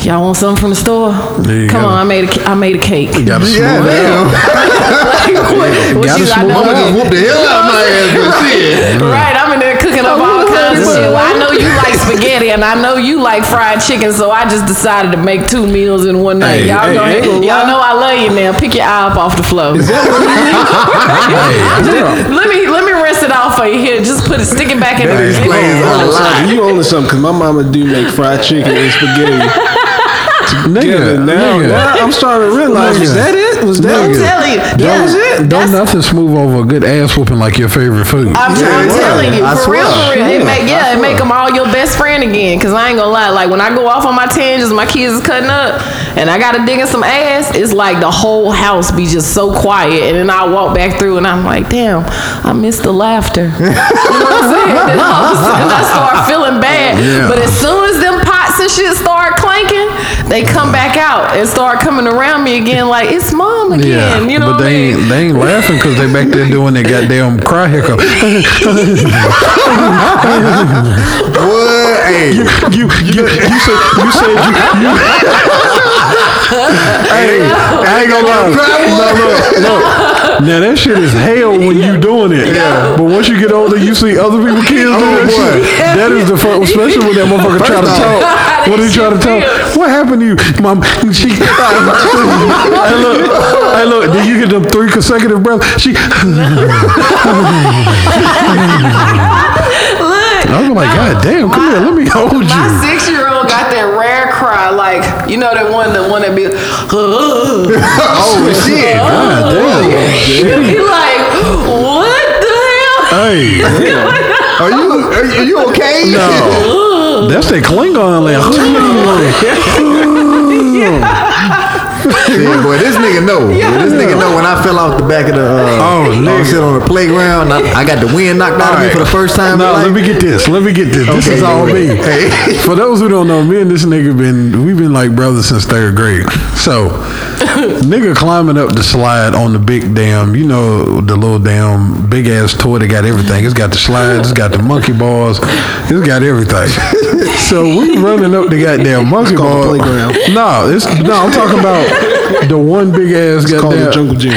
Y'all want something from the store? There Come go. on, I made a ca- I made a cake. You gotta smooth Yeah, it out. like, what, what Gotta you, I smooth know- it out. whoop the hell out of my ass, but shit. Right, I'm in there cooking up all kinds of shit. Well, I know you like spaghetti, and I know you like fried chicken, so I just decided to make two meals in one night. Hey, y'all, hey, go ain't ahead- gonna y'all know I love you now. Pick your eye up off the floor. let me let me rinse it off for you here. Just put it, stick it back in That the explains a lot. you own something because my mama do make fried chicken and spaghetti together. Nigga, Now, nigga. now I'm starting to realize was that it? Was that I'm it? telling you, That yeah, was it? Don't That's- nothing smooth over a good ass whooping like your favorite food. I'm, I'm telling you, I for real, for real. It Yeah, make, yeah, it make them all your best friend again. Cause I ain't gonna lie, like when I go off on my tangents, my kids is cutting up, and I gotta dig in some ass. It's like the whole house be just so quiet, and then I walk back through, and I'm like, damn, I miss the laughter. You know what I'm saying? Then all of a sudden I start feeling bad. Yeah. But as soon as them pots and shit start clanking, they come back out and start coming around me again, like it's mom again. you know but what I they mean? ain't, they ain't laughing because they back there doing their goddamn cry hiccup. *laughs* What? Hey, you, you, you, you said you said you, you Hey, I ain't gonna lie. No, look, look. Now that shit is hell when you doing it. Yeah. But once you get older, you see other people kids Oh, doing that boy. shit. That is the fun, especially when that motherfucker try to First talk. What he try to talk? What happened to you, mom? She. *laughs* hey, look. Hey, look. Did you get them three consecutive breaths? She. *laughs* Look, I was like, God *laughs* damn, come here, let me hold you. my six year old got that rare cry, like you know that one, the one that be. *laughs* oh shit. *laughs* God oh, damn. He be like, what the hell? Hey, Are you are, you- are you okay? no. That's that Klingon like. Yeah, *laughs* boy, this nigga know. *laughs* Yeah, this nigga know when I fell off the back of the. Uh, Oh, I was nigga. sitting on the playground. I, I got the wind knocked out of me for the first time. No, let me get this. Let me get this. This is all me. *laughs* Hey. For those who don't know, me and this nigga been we've been like brothers since third grade. So, nigga climbing up the slide on the big damn, you know, the little damn big ass toy that got everything. It's got the slides, it's got the monkey bars, it's got everything. So we running up the goddamn monkey called ball. the playground. No, it's no. I'm talking about *laughs* the one big ass It's called the jungle gym.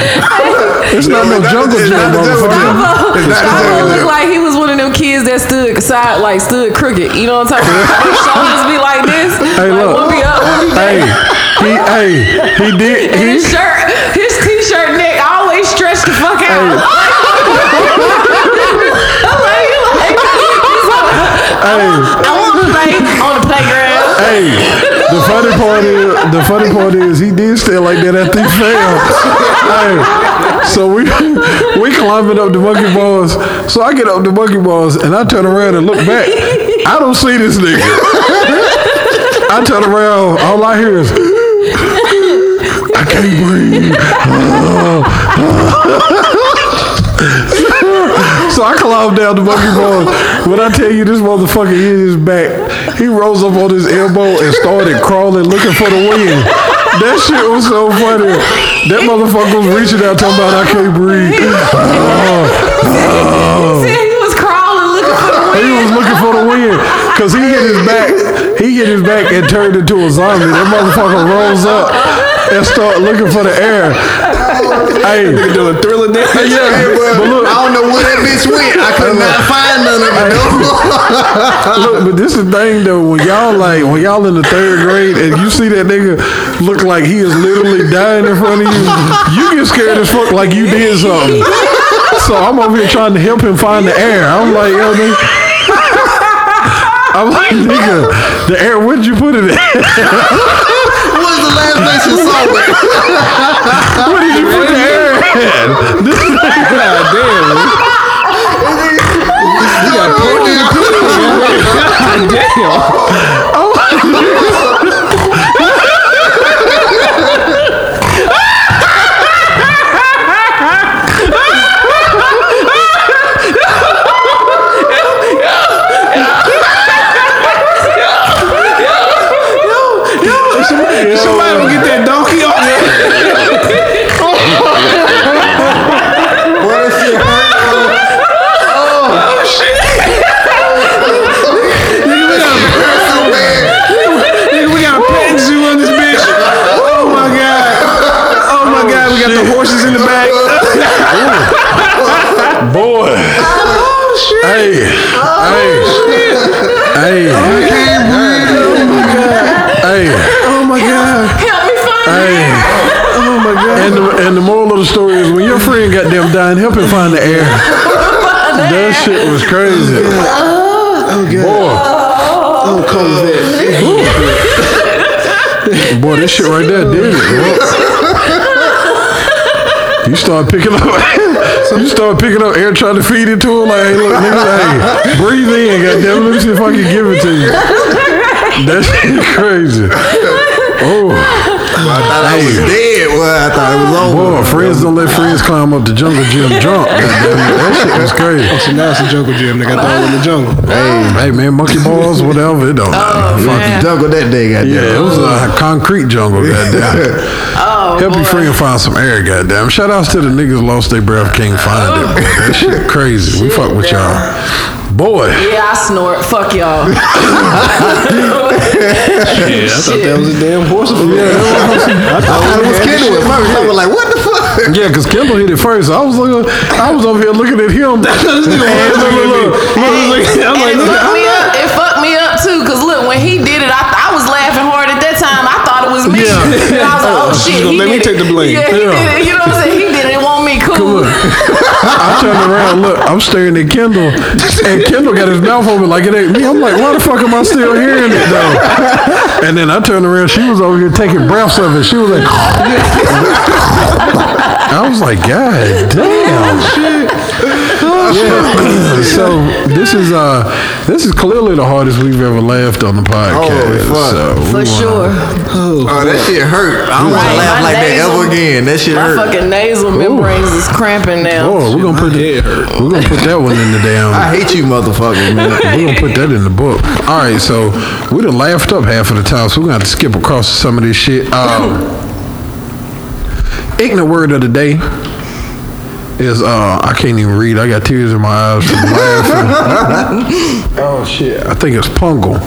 It's not no jungle gym, not the motherfucker. gym. It's not the Chavo jungle looked like he was one of them kids that stood side, like stood crooked. You know what I'm talking about? His *laughs* shoulders be like this. Hey, like, look. One be up, one be Hey, he, hey, he did. And He, his shirt, his t-shirt neck always stretched the fuck out. I'm *laughs* like, you like, he's like, hey, I want to play on the playground. hey. The funny part is, the funny part is, he did stay like that after he fell. hey, so we we climbing up the monkey bars. So I get up the monkey bars and I turn around and look back. I don't see this nigga. I turn around, all I hear is. I can't breathe. So I climbed down the monkey bars. When I tell you this motherfucker is back, he rose up on his elbow and started crawling, looking for the wind. That shit was so funny. That motherfucker was reaching out, talking about I can't breathe. He said he was crawling looking for the He wind. was looking for the wind because he hit his back. He hit his back and turned into a zombie. That motherfucker rose up and started looking for the air. Hey, Doing thriller dance. *laughs* yeah, Hey, well, but look, I don't know where that bitch went. I could not find none of it. *laughs* Look, but this is the thing though. When y'all like, when y'all in the third grade and you see that nigga look like he is literally dying in front of you, you get scared as fuck like you did something. So I'm over here trying to help him find the air. I'm like, yo, nigga. *laughs* I'm like, nigga, the air, where'd you put it at? What was the last place you saw it? Where did you put the air at? This nigga, God damn. You got pork in the pig. Damn. Somebody, somebody will get that donkey off. Boy, that shit hurt. Hurt so bad. Nigga, we got a pet zoo on this bitch. Oh my god. Oh my god, we got the horses in the back. Boy. Hey. Hey. Hey. Hey. Oh my god. Help me find Hey. Oh my god. And the, and the moral of the story is when your friend got them dying, help him find the air. That shit was crazy. Oh god. Oh, boy, Oh, cold vet. boy, this shit right there did it. You start picking up, *laughs* you start picking up air, trying to feed it to him. Like, hey, look, nigga, hey, breathe in, goddamn. Let me see if I can give it to you. That shit crazy. Oh, I thought I was dead. Well, I thought it was over. Boy, friends don't let friends climb up the jungle gym drunk. *laughs* Goddamn it, that shit was crazy. Oh, so now it's a jungle gym. They got the one in the jungle. Hey, hey man, monkey balls, whatever, it don't oh, matter. Fuck Fucking jungle that day, goddamn. Yeah, it was a oh. concrete jungle, goddamn. *laughs* Oh, Help your boy. friend find some air, goddamn. Shout outs to the niggas lost their breath, can't find it, oh. boy. That shit crazy. We fuck with y'all. Boy. Yeah, I snort. Fuck y'all. *laughs* Yeah, I thought that was a damn horse. Yeah, *laughs* I thought it was Kendall at first. I was like, what the fuck? Yeah, because Kendall hit it first. I was looking, I was over here looking at him. *laughs* And look, look, look. I'm And like, it fucked me up. It fucked me up too. Cause look, when he did it, I, I was laughing hard at that time. I thought it was me. Yeah. And I was like, oh, oh She's shit. gonna he let me did take the blame. Yeah, he Yeah. did it. You know what I'm saying? He did Look, *laughs* I turned around, look, I'm staring at Kendall, and Kendall got his mouth open like it ain't me. I'm like, why the fuck am I still hearing it though? And then I turned around, she was over here taking breaths of it. She was like, *laughs* I was like, God damn, shit. Yeah. *clears throat* so this is uh this is clearly the hardest we've ever laughed on the podcast. fuck. so For sure. Oh, that shit hurt. I don't want to laugh my like that ever again. That shit My hurt. My fucking nasal membranes is cramping now. Oh, we're gonna put that, we're gonna put that one in the damn. I hate you, motherfucker, man. *laughs* We're gonna put that in the book. All right, so we done laughed up half of the time, so we're gonna have to skip across some of this shit. Um, ignorant word of the day is uh I can't even read. I got tears in my eyes from laughing. *laughs* oh shit! I think it's pungle.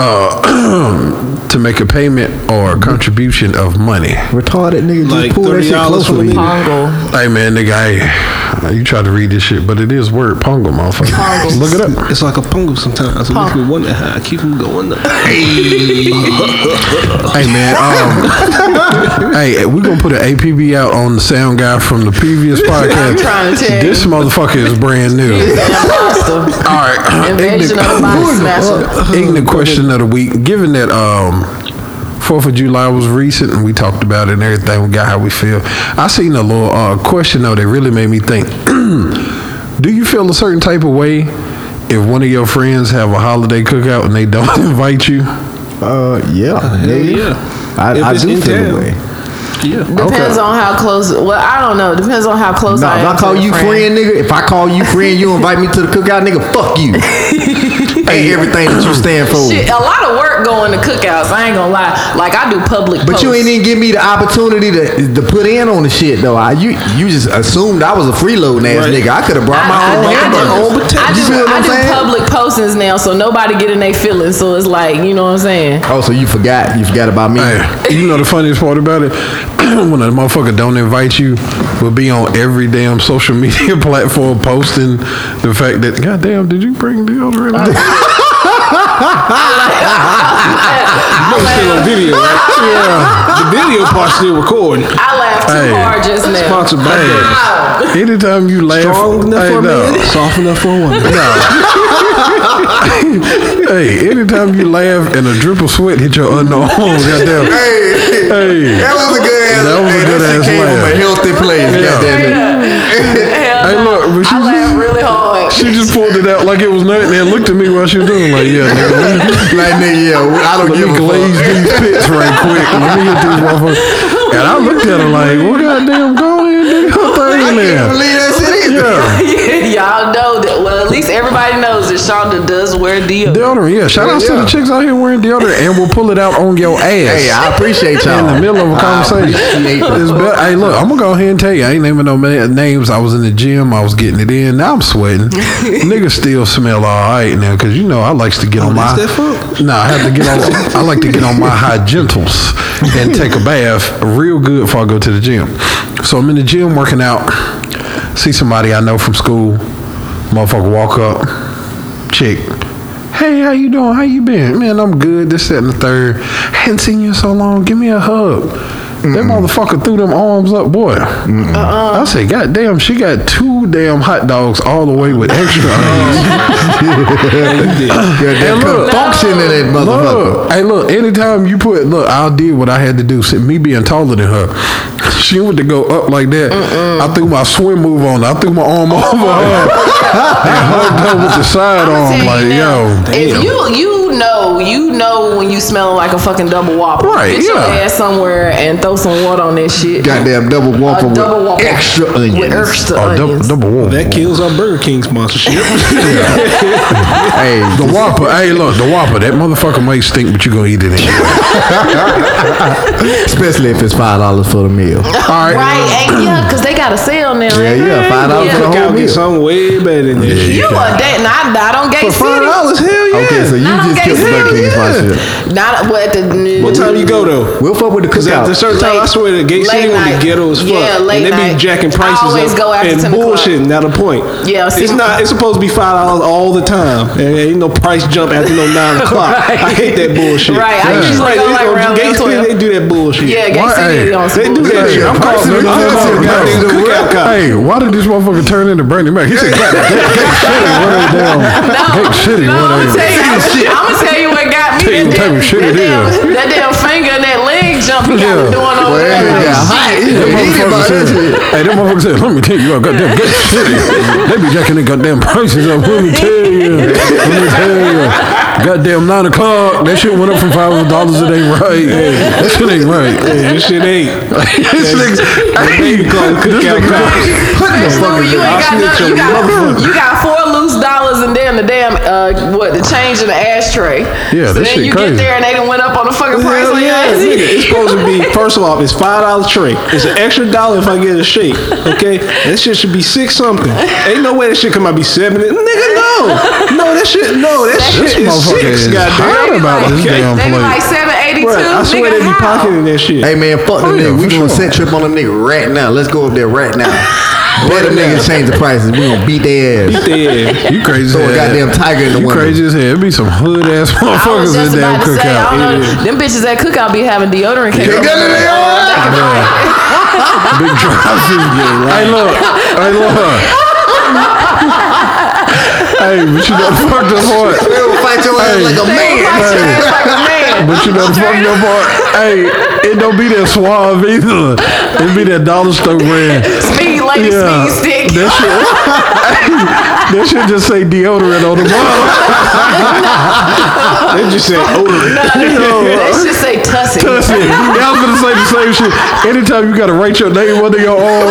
Uh, to make a payment or a contribution of money. Retarded nigga just Like pull that shit $30 close from to a me. nigga. Pongle. Hey man, nigga, I, you try to read this shit, but it is word pongo, motherfucker. Pungle. Look it up. It's like a pongo sometimes. It makes me wonder how I keep them going. Up. Hey man, um, hey, we're gonna put an APB out on the sound guy from the previous podcast. I'm trying to tell This motherfucker is brand new. He's an imposter. All right, Invasion of the body snatcher. ignorant question of the week. Given that um, Fourth of July was recent and we talked about it and everything, we got how we feel. I seen a little uh, question though that really made me think. *clears throat* Do you feel a certain type of way if one of your friends have a holiday cookout and they don't *laughs* invite you? Uh, yeah, nigga. yeah. I, If I it's do in feel town. the way. Yeah. Depends on how close. Well, I don't know. Depends on how close No, I if am. I call to the you friend, nigga, if I call you friend, you invite me to the cookout, nigga, fuck you. *laughs* Ain't everything that you stand for. Shit, a lot of work going to cookouts. I ain't gonna lie. Like I do public. But you ain't even give me the opportunity to to put in on the shit though. I, you you just assumed I was a freeloading ass Right. nigga. I could have brought my I, own I, I, hamburger. do, I, You do, see what I I'm do saying? public postings now, so nobody getting in their feelings. So it's like, you know what I'm saying? Oh, so you forgot? You forgot about me? Hey, you know the funniest part about it? *clears throat* when a motherfucker don't invite you, will be on every damn social *laughs* media platform posting the fact that, God damn, did you bring the deodorant? *laughs* *laughs* It's still on video, right? yeah. The video part still recording. I laughed too Hey. hard just now. Sponsored by Wow. Anytime you laugh, Strong enough hey, for a no. man, soft enough for a woman. *laughs* hey, anytime you laugh and a drip of sweat hit your unknown, goddamn. Hey, Hey. that was a good ass. That was a good that shit ass came from laugh. a healthy place. Yeah. Goddamn it. *laughs* Hell Hey, look, but I just- laughed really hard. She just pulled it out like it was nothing and looked at me while she was doing it like, yeah, nigga, me, *laughs* Like nigga, yeah, I don't let give me a glaze fuck. these pits right quick. Let me get these motherfuckers. And I looked at her like, well, goddamn, go ahead, nigga, her thing in I there. can't believe that shit either. Yeah. *laughs* Y'all know that. Well, at least everybody knows that Shonda does wear deodorant. Deodorant, yeah. Shout out to Yeah. the chicks out here wearing deodorant and we'll pull it out on your ass. Hey, I appreciate y'all. in the middle of a conversation. It's be- hey, look, I'm gonna go ahead and tell you, I ain't naming no ma- names. I was in the gym, I was getting it in. Now I'm sweating. *laughs* Niggas still smell all right now, cause you know I likes to get oh, on my. that's that fuck? Nah, I have to get on. I like to get on my high gentles and take a bath real good before I go to the gym. So I'm in the gym working out. See somebody I know from school. Motherfucker walk up, chick. Hey, how you doing? How you been? Man, I'm good. This, that, and the third. Hadn't seen you in so long. Give me a hug. That motherfucker threw them arms up, boy. I said, God damn, she got two damn hot dogs all the way with extra onions. *laughs* Yeah, that And look, function in that motherfucker. Look, hey, look. Anytime you put, look, I did what I had to do. See, me being taller than her, she went to go up like that. I threw my swim move on. her. I threw my arm *laughs* over her and hugged her with the side arm. Like, you now, yo, if you you you know, you know when you smelling like a fucking double whopper. Right, Get your yeah. ass somewhere and throw some water on that shit. Goddamn double whopper A double Whopper. extra onions. With extra Oh, double, onions. double Whopper. That kills our Burger King sponsorship. *laughs* Hey, The Whopper, hey, look, the Whopper, that motherfucker might stink, but you gonna eat it anyway. *laughs* especially if it's five dollars for the meal. *laughs* All right. Right, and yeah, because they got a sale now. Yeah, right? yeah, five dollars for the whole meal. get something way better than that. shit. You a that? Not, not on Gate For five City. dollars, hell yeah. Okay, so you Not just killed the Gate Burger King City. sponsorship. Not what the. What time you go though? We'll fuck with the Because after a certain time, I swear the Gate City late gonna be ghetto as fuck. Yeah, late and they night. be jacking I prices always up go after and 10 bullshitting. Now the point. Yeah, see- it's not. It's supposed to be five dollars all the time. There ain't no price jump after no nine *laughs* o'clock. I hate that bullshit. Right, I It's usually like, go they like go- around Gate City, they do that bullshit. Yeah, Gate City hey, on some They do that shit. I'm calling them. I'm calling cookout cops. Hey, why did this motherfucker turn into Bernie Mac? He said, "God, Gate City, what a damn, *laughs* Gate City, what I'm a gonna tell you. I'm gonna tell you what got me. Tell you That, what type of damn, shit it damn, is. *laughs* that damn finger and that leg jump he got Yeah. me doing over Well, there. yeah, hot. That Yeah, motherfucker said, hey, that motherfucker said, let me tell you, I goddamn good shit. They be jacking their goddamn prices up. Let me tell you. Let me tell you. Goddamn nine o'clock. That shit went up from five hundred dollars. It ain't right. That shit ain't right. Yeah, this shit ain't. *laughs* this nigga, hey, They call this cookout nigga- cops. Hey, Stu, you ain't got I'll nothing. You got, you got four loose wasn't the damn uh, what the change in the ashtray. Yeah, so this then shit you crazy. get there and they done went up on the fucking price yeah, it's supposed to be *laughs* first of all, it's five dollar tray. It's an extra dollar if I get a shake. Okay, this shit should be six something. Ain't no way this shit come out be seven. Nigga, no, no that shit, no that, that shit, is six. Goddamn, about this okay. damn place. Like seven, eight 92. I swear they be pocketing that shit. Hey man, fuck the oh, nigga. We gonna set trip on them nigga right now. Let's go up there right now. *laughs* Let them niggas change the prices. We gonna beat their ass. Beat their ass. *laughs* You crazy as a goddamn tiger in the You crazy as hell. It be some hood ass *laughs* motherfuckers in just damn about say, I don't cookout. Them bitches at cookout be having deodorant cakes. They got it, they all Big drops. Hey look, hey look hey, but you done fucked up hard. We gonna fight your ass Hey. like a man. was like, Hey. Like a man. But you done fucked up hard. Hey, it don't be that suave either. It be that dollar store brand. Speed lady, Yeah, speed stick. that shit. that shit just say deodorant on the bottom. They just say odorant. That uh, shit say tussy. That's it. Yeah, I was gonna say the same shit. Anytime you gotta write your name under your arm,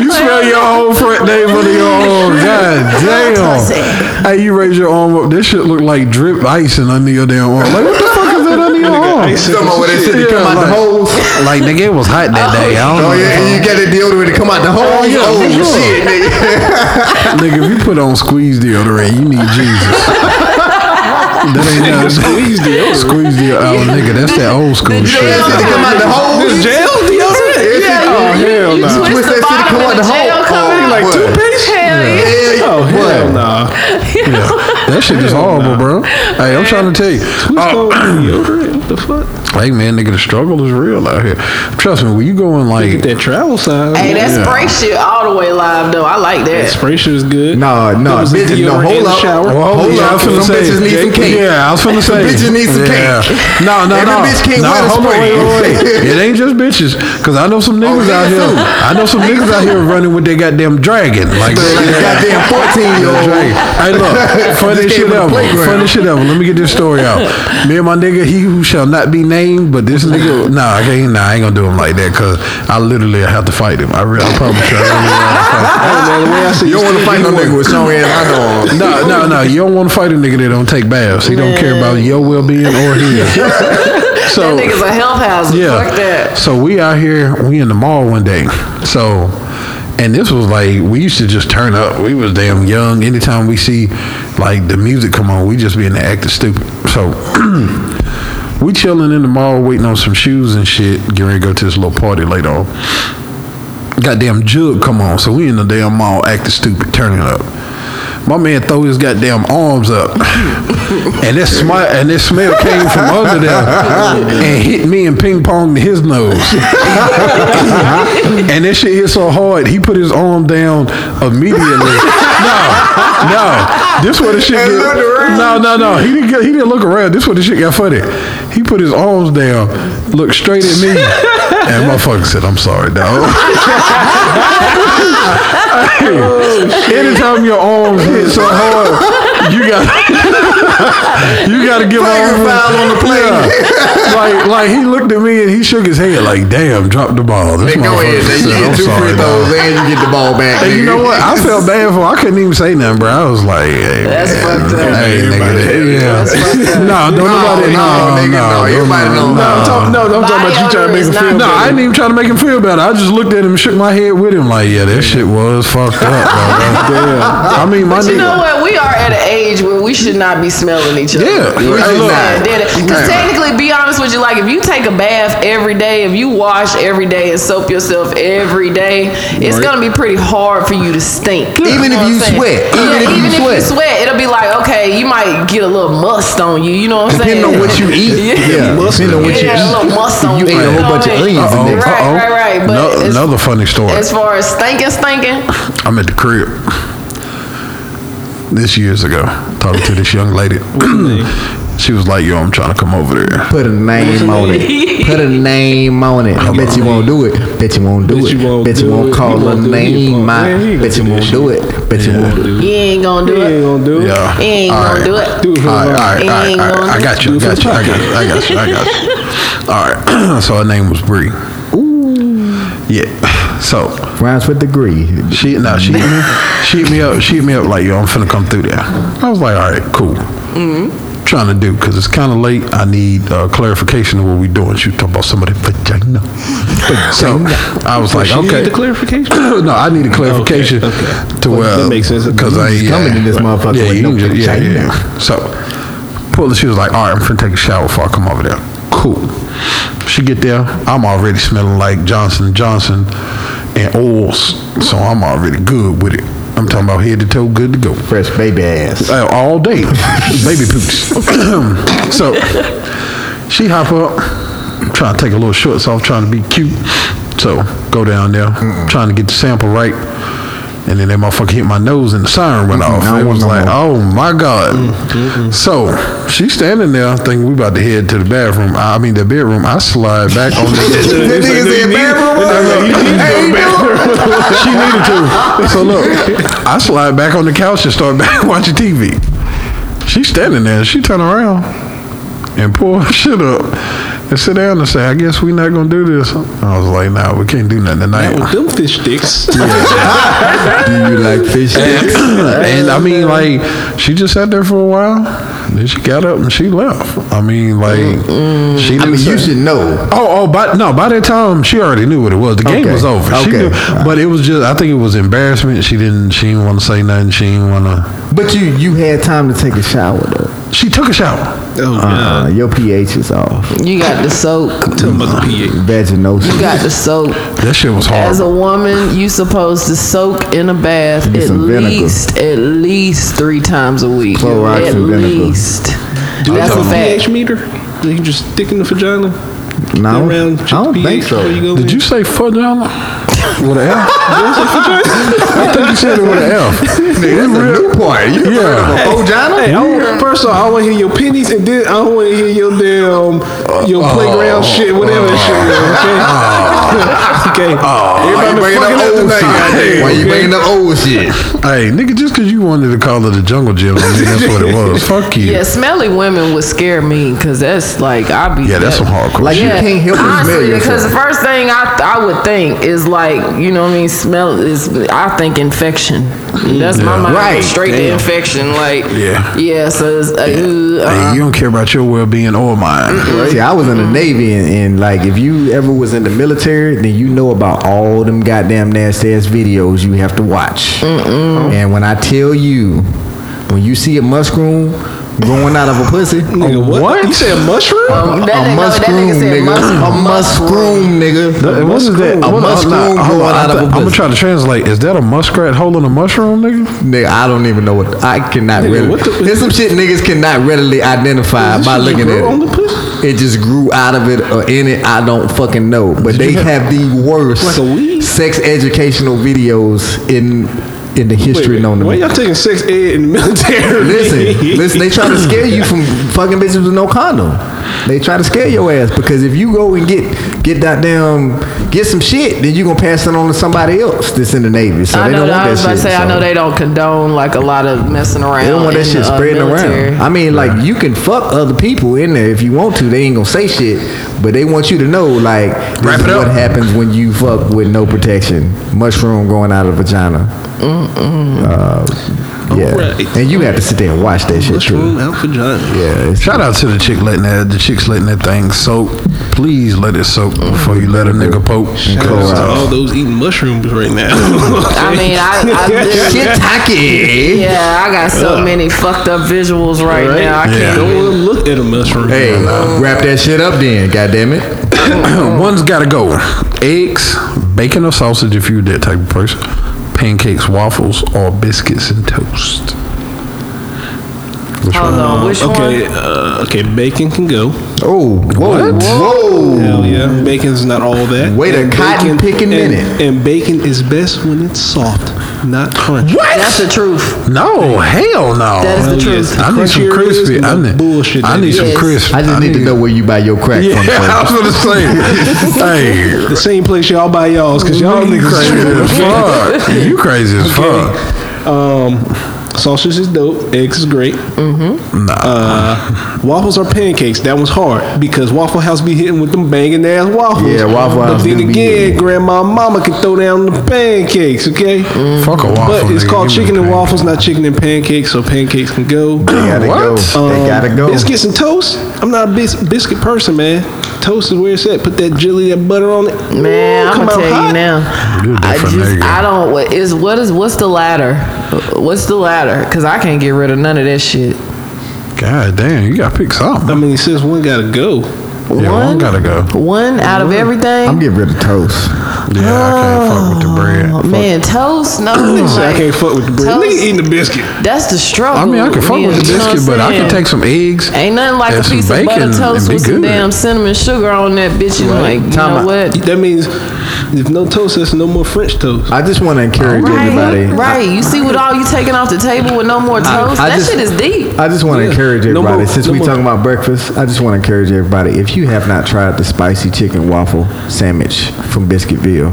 you spell your whole *laughs* front name under your arm. God damn. Hey, you raise your arm up. This shit look like drip icing under your damn arm. Like what the fuck is that under your arm? Icing Talking about where they said come out the holes. like nigga, it was hot that oh, day. I don't Oh know. yeah, and you got that deodorant to come out the oh, hole. yeah, Oh, sure. shit, nigga. *laughs* Nigga, if you put on squeeze deodorant, you need Jesus. that ain't nothing. Squeeze deodorant. Squeeze deodorant. Oh, nigga, that's that old school shit. They come out the hole. This jail deodorant? Yeah, Oh hell You no. twist twist the that shit to bottom come of the the jail cover. *laughs* Oh, Like what? toothpaste? Hell *laughs* yeah. Yeah, Oh hell what? no. Yeah, that shit is horrible, bro. Hey, I'm trying to tell you. Oh, Uh, deodorant? What the fuck? hey, man, nigga, the struggle is real out here. Trust me, when you going like Get like, that travel sign. Hey, that Yeah. spray shit all the way live though. I like That that. spray shit is good. Nah, nah, Put bitches, no, deodorant in hold the up. shower. well, Hold yeah, I up, was finna some say, bitches need some cake. Yeah, I was finna say, bitches need some yeah. cake. No, no, Every no, bitch can't no. wear the hold on, spray. wait, wait, wait. *laughs* It ain't just bitches, cause I know some niggas yeah, out here. too. I know some niggas out here running with their goddamn dragon, like Like *laughs* a goddamn 14 year old. Dragon. Hey, look, funny *laughs* Just shit ever. Funny shit ever. Let me get this story out. Me and my nigga, he who shall not be named, but this nigga, nah, I can't, nah, I ain't gonna do him like that, cause I literally have to fight him. I really, I promise you, I really have to fight him. Man, I see You don't want to fight no nigga with strong ass know. No, no, no. You *laughs* don't want to fight a nigga that don't take baths. He don't care about your well being or his. *laughs* So That nigga's a health hazard. yeah. Fuck that. So we out here, we in the mall one day. So and this was like we used to just turn up. We was damn young. Anytime we see like the music come on, we just be in the act of stupid. So *clears throat* we chilling in the mall waiting on some shoes and shit. Getting ready to go to this little party later on. Goddamn jug come on. So we in the damn mall acting stupid, turning up. My man throw his goddamn arms up, and that smell and that smell came from under there and hit me and ping ponged his nose. and that shit hit so hard, he put his arm down immediately. No, no, this where the shit get. No, no, no. He didn't get. He didn't look around. This where the shit got funny. He put his arms down, looked straight at me, *laughs* and motherfucker said, "I'm sorry, dog." *laughs* Oh, hey, anytime your arms hit so hard, got you got *laughs* to give Flagrant him foul on the play. like like he looked at me and he shook his head like, damn, drop the ball. This Nigga, go ahead. motherfucker nigga. said, You "I'm two sorry, free dog." throws and you get the ball back. And you know what? I felt bad for. him. I couldn't even say nothing, bro. I was like, hey, That's man, fucked up. Hey, nigga, yeah. No, don't nobody. No, nigga, no, no, everybody know. no, No, I'm talking, no, I'm talking about you trying to make him feel No, I better. didn't even try to make him feel better. I just looked at him and shook my head with him like, yeah, that shit was fucked up. Bro. *laughs* I mean, my you know what? We are at an age where we should not be smelling each other. Yeah. You know what I'm saying? Because technically, be honest with you, like if you take a bath every day, if you wash every day and soap yourself every day, it's gonna be pretty hard for you to stink. Even if you saying? sweat. Even Yeah, if you even if sweat. you sweat, it'll be like okay, you might get a little must on you. You know what I'm saying? Depending on what you eat. *laughs* yeah. Yeah, depending on what you Yeah, a little eat. must on You you. ate a whole bunch of onions in there. Right, Uh-oh. right, right. But No- as- another funny story. As far as stinking, stinking, I'm at the crib this years ago, talking to this young lady. *clears throat* she was like, "Yo, I'm trying to come over there." Put a name on it. Put a name on it. I bet you won't do it. Bet you won't do Bet it. you won't Bet you won't call You a won't do. You name won't- out. Man, he ain't Bet you gonna won't do do it. Bet you won't do it. you ain't gonna do He ain't it. gonna do it. Yeah. He ain't All gonna do it. Do it for All right. All right. All right. All right. I got you. I got you. I got you. I got you. I got you. All right. *clears throat* So her name was Bree. Ooh. Yeah. So Rhymes with degree. she now she hit me, she hit me up. She hit me up like, "Yo, I'm finna come through there." I was like, "All right, cool." Trying to do because it's kind of late. I need uh, clarification of what we doing. She talking about somebody vagina. so I was like, She okay. need the clarification. *clears throat* no, I need a clarification okay. to Well, where that makes sense. because I You yeah, coming in this motherfucker yeah, with no can just- yeah, yeah. So pull. The. She was like, all right, I'm finna take a shower before I come over there. Cool. She get there. I'm already smelling like Johnson Johnson and oils, so I'm already good with it. I'm talking about head to toe, good to go. Fresh baby ass. Uh, all day, *laughs* baby poops. so she hop up, trying to take a little shorts off, trying to be cute. So go down there, trying to get the sample right. And then that motherfucker hit my nose and the siren went off. I It was no like, more. oh my God. So she's standing there thinking we about to head to the bathroom. I mean the bedroom. I slide back on the *laughs* That nigga said bathroom. *laughs* she needed to. So look, I slide back on the couch and start *laughs* back watching TV. She's standing there. She turn around and pull her shit up and sit down and say, "I guess we're not gonna do this." I was like, "Nah, we can't do nothing That tonight." was them fish sticks. *laughs* Do you like fish sticks? *clears throat* and I mean, like, she just sat there for a while. Then she got up and she left. I mean, like, she didn't. I mean, say- you should know. Oh, oh, but no, by that time she already knew what it was. The game Okay. was over. She Okay. knew, but it was just I think it was embarrassment. She didn't she didn't want to say nothing. She didn't want to. But you you had time to take a shower though. She took a shower. Oh, Uh, God. your pH is off. You got the soak. Tell them about the pH. Vaginosis. You got the soak. That shit was hard. As a woman, you supposed to soak in a bath Get at some vinegar. least at least three times a week. Clorox at and vinegar. least. Do they That's have a a pH meter? You can just stick in the vagina. No, around I don't think so. you Did in. you say vagina? With an F? I think you said it with an F. Nigga, that's a new part. You Yeah. a vagina? Hey, I don't, first off, I want to hear your pennies, and then I don't want to hear your damn your uh, playground uh, shit, whatever that shit is. Uh, okay. *laughs* okay. Why you Everybody bringing fucking up up old tonight, shit? goddamn, Why you okay? bringing up old shit? Hey, nigga, just because you wanted to call it a jungle gym, I mean, that's what it was. *laughs* Fuck you. Yeah, smelly women would scare me because that's like I'd be. Yeah, that's some hardcore Like shit. you can't help but smell Honestly, because the first thing I I would think is like you know what I mean smell is I think infection. That's my mind Right. straight to infection. Like Yeah. yeah, so it's, uh, Hey, uh, you don't care about your well being or mine. See, I was in the Navy, and, and like, if you ever was in the military, then you know about all them goddamn nasty ass videos you have to watch. And when I tell you, when you see a mushroom growing out of a pussy, Nigga, what? You said mushroom? um, that, a nigga, that mushroom, nigga said nigga, a mushroom, nigga. What is that? A What- mushroom hold on, growing out of a I'm gonna try to translate. Is that a muskrat holding a mushroom, nigga? Nigga, I don't even know what I cannot Nigga, really. what the- There's some shit niggas cannot readily identify by looking at it. It just grew out of it or in it. I don't fucking know. But they have- have the worst Like sex educational videos in in the history Wait, known to why me. y'all taking sex ed in the military? Listen, listen. They trying to scare you from fucking bitches with no condom. They try to scare your ass because if you go and get get that damn get some shit, then you gonna pass it on to somebody else that's in the Navy. So I they know. don't that- want I that was about shit. to say. I know they don't condone like a lot of messing around. They don't want that shit the, uh, spreading military. around. I mean, like you can fuck other people in there if you want to. They ain't gonna say shit, but they want you to know like this Wrap is it what happens when you fuck with no protection. Mushroom going out of vagina. Uh, yeah, Alright. and you have to sit there and watch that shit Mushroom too. out vagina. Yeah, Shout out to the chick letting that the chicks letting that thing soak. Please let it soak before you let a nigga mm-hmm. poke. Shout out to all those eating mushrooms right now. *laughs* *laughs* I mean, I, I literally- Yeah, I got so many fucked up visuals right, now. I can't. Don't even- look at a mushroom. hey, wrap that shit up then. God damn it. One's gotta go. Eggs, bacon or sausage if you're that type of person. Pancakes, waffles, or biscuits and toast. Which Hold one? on, which Okay, one? uh, okay, bacon can go. Oh, whoa, whoa. Hell yeah, bacon's not all that. Wait a cotton picking and- minute. And bacon is best when it's soft, not crunchy. What? That's the truth. No, hell no. That is the Hell truth. yes. I need some Crunchier it is, crispy. the I need, bullshit I that need is. some Yes. crispy. I just need to know where you buy your crack from. I First. was gonna say, *laughs* hey, The same place y'all buy y'all's, cause y'all you niggas crazy as fuck. You crazy as fuck. Um, sausage is dope. Eggs is great. Nah. Uh, waffles are pancakes. That one's hard because Waffle House be hitting with them banging ass waffles. Yeah, Waffle But House then do be again. Grandma, and Mama can throw down the pancakes. Okay. Fuck a waffle. But it's nigga. called Give chicken and pancake. waffles, not chicken and pancakes. So pancakes can go. They gotta go. They gotta go. Um, Biscuits and toast. I'm not a bis- biscuit person, man. Toast is where it's at. Put that jelly, that butter on it. Man, Ooh, I'm come gonna tell hot. you now. You're a I different just, nigga. I don't. What is what is what's the ladder? What's the ladder? Cause I can't get rid of none of that shit. God damn, you gotta pick something. I something. mean, since one gotta go. Yeah, one gotta go. One out of everything. I'm getting rid of toast. Yeah, I can't fuck with the oh, bread. Oh, man, toast. No, *clears throat* Say I can't fuck with the bread. toast- Nigga eating the biscuit. That's the struggle. I mean, I can fuck with the You know what biscuit, I'm but I can take some eggs. Ain't nothing like a and piece of bacon butter toast be with some damn cinnamon sugar on that bitch. You like, you Time know out. what? That means if no toast, there's no more French toast. I just want to encourage everybody. Right, right. You see what all you taking off the table with no more toast? I that just- shit is deep. I just want to Yeah. encourage No everybody. more- Since no we more- talking about breakfast, I just want to encourage everybody. If you have not tried the spicy chicken waffle sandwich from Biscuitville,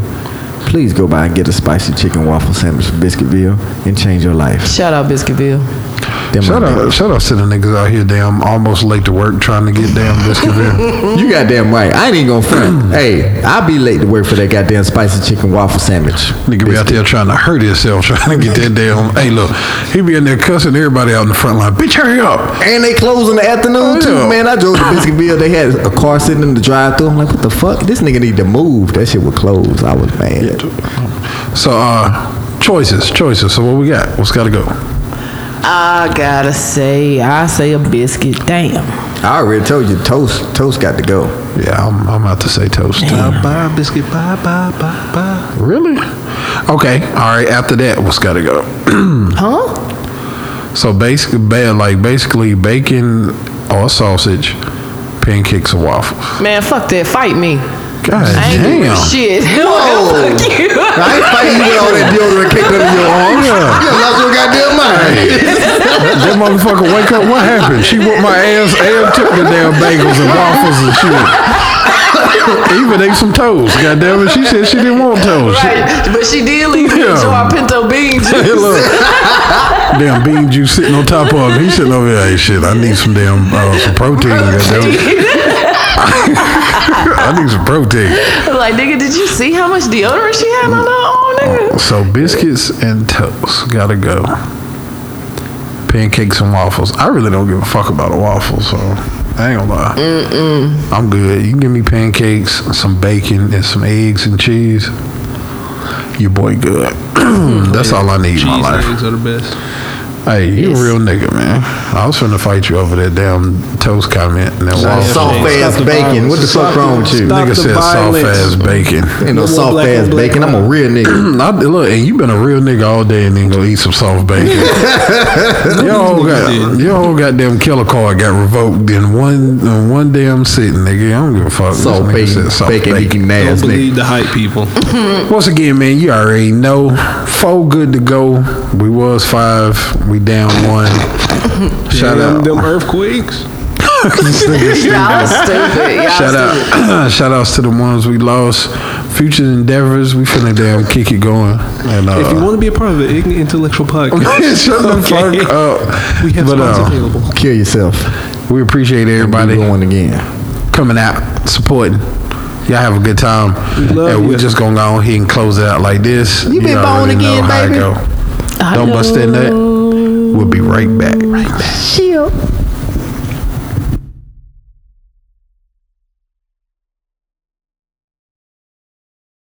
please go by and get a spicy chicken waffle sandwich from Biscuitville and change your life. Shout out Biscuitville. Them Shout out, niggas. shout out to the niggas out here, damn, almost late to work trying to get damn Biscuitville. *laughs* You goddamn right. I ain't even gonna front. *clears throat* hey, I'll be late to work for that goddamn spicy chicken waffle sandwich. Nigga be out there trying to hurt himself, *laughs* trying to get that damn. Hey, look, he be in there cussing everybody out in the front line. Bitch, hurry up. And they close in the afternoon too, Yeah. man. I drove to Biscuitville. They had a car sitting in the drive-through. I'm like, what the fuck? This nigga need to move. That shit would close. I was mad. So, uh, choices, choices. So, what we got? What's got to go? I gotta say, I say a biscuit. Damn. I already told you, toast, toast got to go. Yeah, I'm, I'm about to say toast. too. Bye bye biscuit. Bye bye bye bye. Really? Okay. All right. After that, what's got to go? *clears throat* Huh? So basically, like basically bacon or sausage, pancakes or waffles. Man, fuck that. Fight me. God I ain't doing damn. shit. Whoa. *laughs* fuck you. I ain't fighting you with all that deodorant caked under your arms. You lost your goddamn mind. that motherfucker wake up. What happened? She whooped my ass and took the damn bagels and waffles and shit. Even ate some toast. God damn it. She said she didn't want toast. Right, but she did leave me Yeah. jar pinto beans. Hey, look. damn bean juice sitting on top of him. He sitting over there. Hey, shit, I need some damn uh, some protein. *laughs* goddamn it. *laughs* I need some protein. like, nigga, did you see how much deodorant she had on her arm, nigga? So biscuits and toast gotta go. Pancakes and waffles. I really don't give a fuck about a waffle, so I ain't gonna lie. Mm-mm. I'm good. You can give me pancakes, some bacon, and some eggs and cheese. Your boy good. *clears throat* That's all I need in my life. eggs are the best. Hey, you a real nigga, man. I was finna fight you over that damn toast comment and that waffle. Soft ass the bacon. violence. What the fuck Stop wrong with you? Nigga the said soft violence. ass bacon. Ain't no No soft black ass black bacon. I'm a real nigga. *clears throat* I, look, and you been a real nigga all day and then go eat some soft bacon. *laughs* your whole got your whole goddamn killer card got revoked in one in one damn sitting, nigga. I don't give a fuck. Soft nigga bacon, said soft bacon, bacon. eating Don't ass nigga. believe the hype people. Once again, man, you already know. Four good to go. We was five. We down one. *laughs* Shout Damn out. them earthquakes. *laughs* Y'all *laughs* stupid. Y'all Shout stupid. out, *clears throat* shout outs to the ones we lost. Future endeavors, we finna damn kick it going. And uh, If you want to be a part of it, Ignorant Intellectual Podcast. shut the Okay. fuck up. We have But, spots uh, available. Kill yourself. We appreciate everybody going again. coming out, supporting. Y'all have a good time. love and you. we're just gonna go on here and close it out like this. You been already born again, how it baby? go. Don't bust that nut. We'll be right back. Right back. Chill.